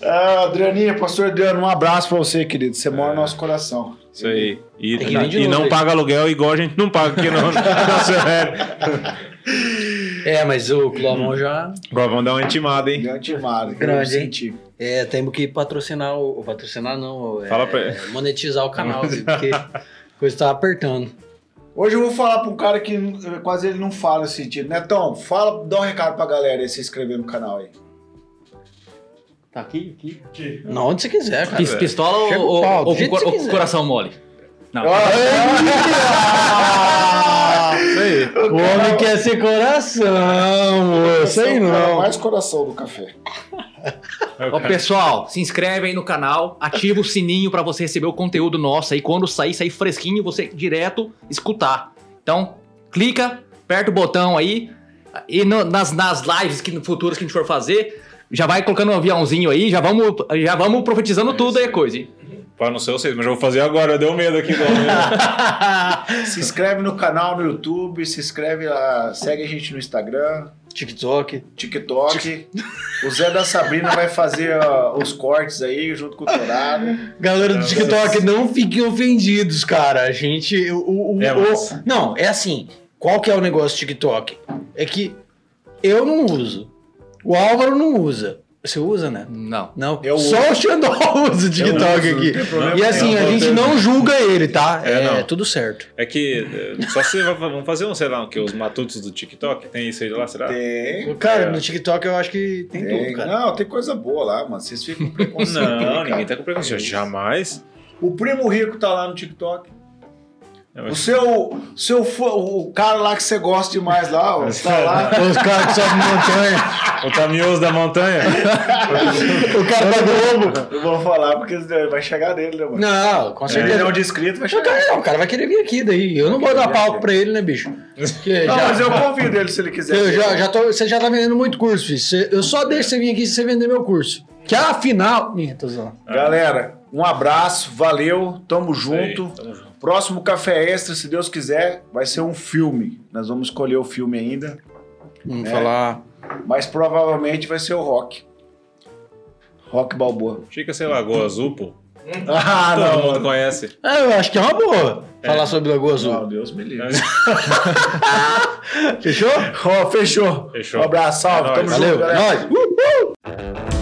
ah, Adrianinha, pastor Adriano, um abraço pra você, querido. Você mora no nosso coração. Isso aí. E, e novo não aí. paga aluguel igual a gente não paga aqui no, [LAUGHS] no. É, mas o Clovão já. Vamos dar uma intimada, hein? Grande timado. Grande, hein? É, temos que patrocinar o. Patrocinar não. é, Fala pra- Monetizar o canal, [LAUGHS] viu? porque a coisa tá apertando. Hoje eu vou falar pra um cara que eh, quase ele não fala nesse sentido. Netão, fala, dá um recado pra galera aí se inscrever no canal aí. Tá aqui, aqui. Não, onde você quiser, cara. Pis- pistola ou, o ou, pau, ou ou coração mole? Não. [LAUGHS] Isso aí. [LAUGHS] O homem quer ser coração, moço. É o cara não. mais coração do café. Ó, pessoal, se inscreve aí no canal, ativa o sininho pra você receber o conteúdo nosso aí. Quando sair, sair fresquinho, você direto escutar. Então, clica, aperta o botão aí. E no- nas, nas lives que no futuras que a gente for fazer, já vai colocando um aviãozinho aí, já vamos, já vamos profetizando tudo aí a coisa. hein? Pá, não sei vocês, mas eu vou fazer agora. Deu medo aqui. mesmo. [LAUGHS] Se inscreve no canal no YouTube, se inscreve lá, segue a gente no Instagram, TikTok. TikTok. O Zé da Sabrina vai fazer ó, os cortes aí junto com o Torado. Galera do TikTok, não fiquem ofendidos, cara. A gente. O, o- É, o- Não, é assim. Qual que é o negócio do TikTok? É que eu não uso. O Álvaro não usa. Você usa, né? Não. Não. Eu Só uso. o Xandó [LAUGHS] usa o TikTok uso, aqui. E assim, a gente não julga ele, tá? É, É, não. tudo certo. É que eh, só se vamos fazer um, sei lá, o que? Os matutos do TikTok? Tem isso aí lá, será? Tem. Cara, É. no TikTok eu acho que tem, tem. tudo, cara. Não, tem coisa boa lá, mano. Vocês ficam com preconceito. Não, ninguém tá com preconceito. Jamais. O primo rico tá lá no TikTok. É, O seu, seu fã- o cara lá que você gosta demais lá, ó, tá lá. Os caras que sobem montanha. O Tamioso da montanha? [LAUGHS] o cara da Globo. Eu vou falar porque vai chegar nele, né, mano? Não, com Um certeza. milhão de inscritos vai O chegar. cara, não, o cara vai querer vir aqui daí. Eu não vou dar palco pra ele, né, bicho? Porque Não, já- mas eu convido ele se ele quiser. Eu já, já tô, você já tá vendendo muito curso, filho. Você- eu só deixo você vir aqui se você vender meu curso. Que afinal. Minha, tô zoando. Galera, um abraço, valeu, tamo Isso aí, junto. tamo junto. Próximo Café Extra, se Deus quiser, vai ser um filme. Nós vamos escolher o filme ainda, Vamos É. falar. mas provavelmente vai ser o Rock. Rock Balboa. Chica, sei lá, Lagoa Azul, pô. [LAUGHS] Ah, Todo não. mundo conhece. É, eu acho que é uma boa falar sobre Lagoa Azul. Não, Deus me livre. [LAUGHS] Fechou? Ó, fechou. Fechou. Um abraço, salve. É Tamo nóis. junto, Valeu, galera. nós. Uh!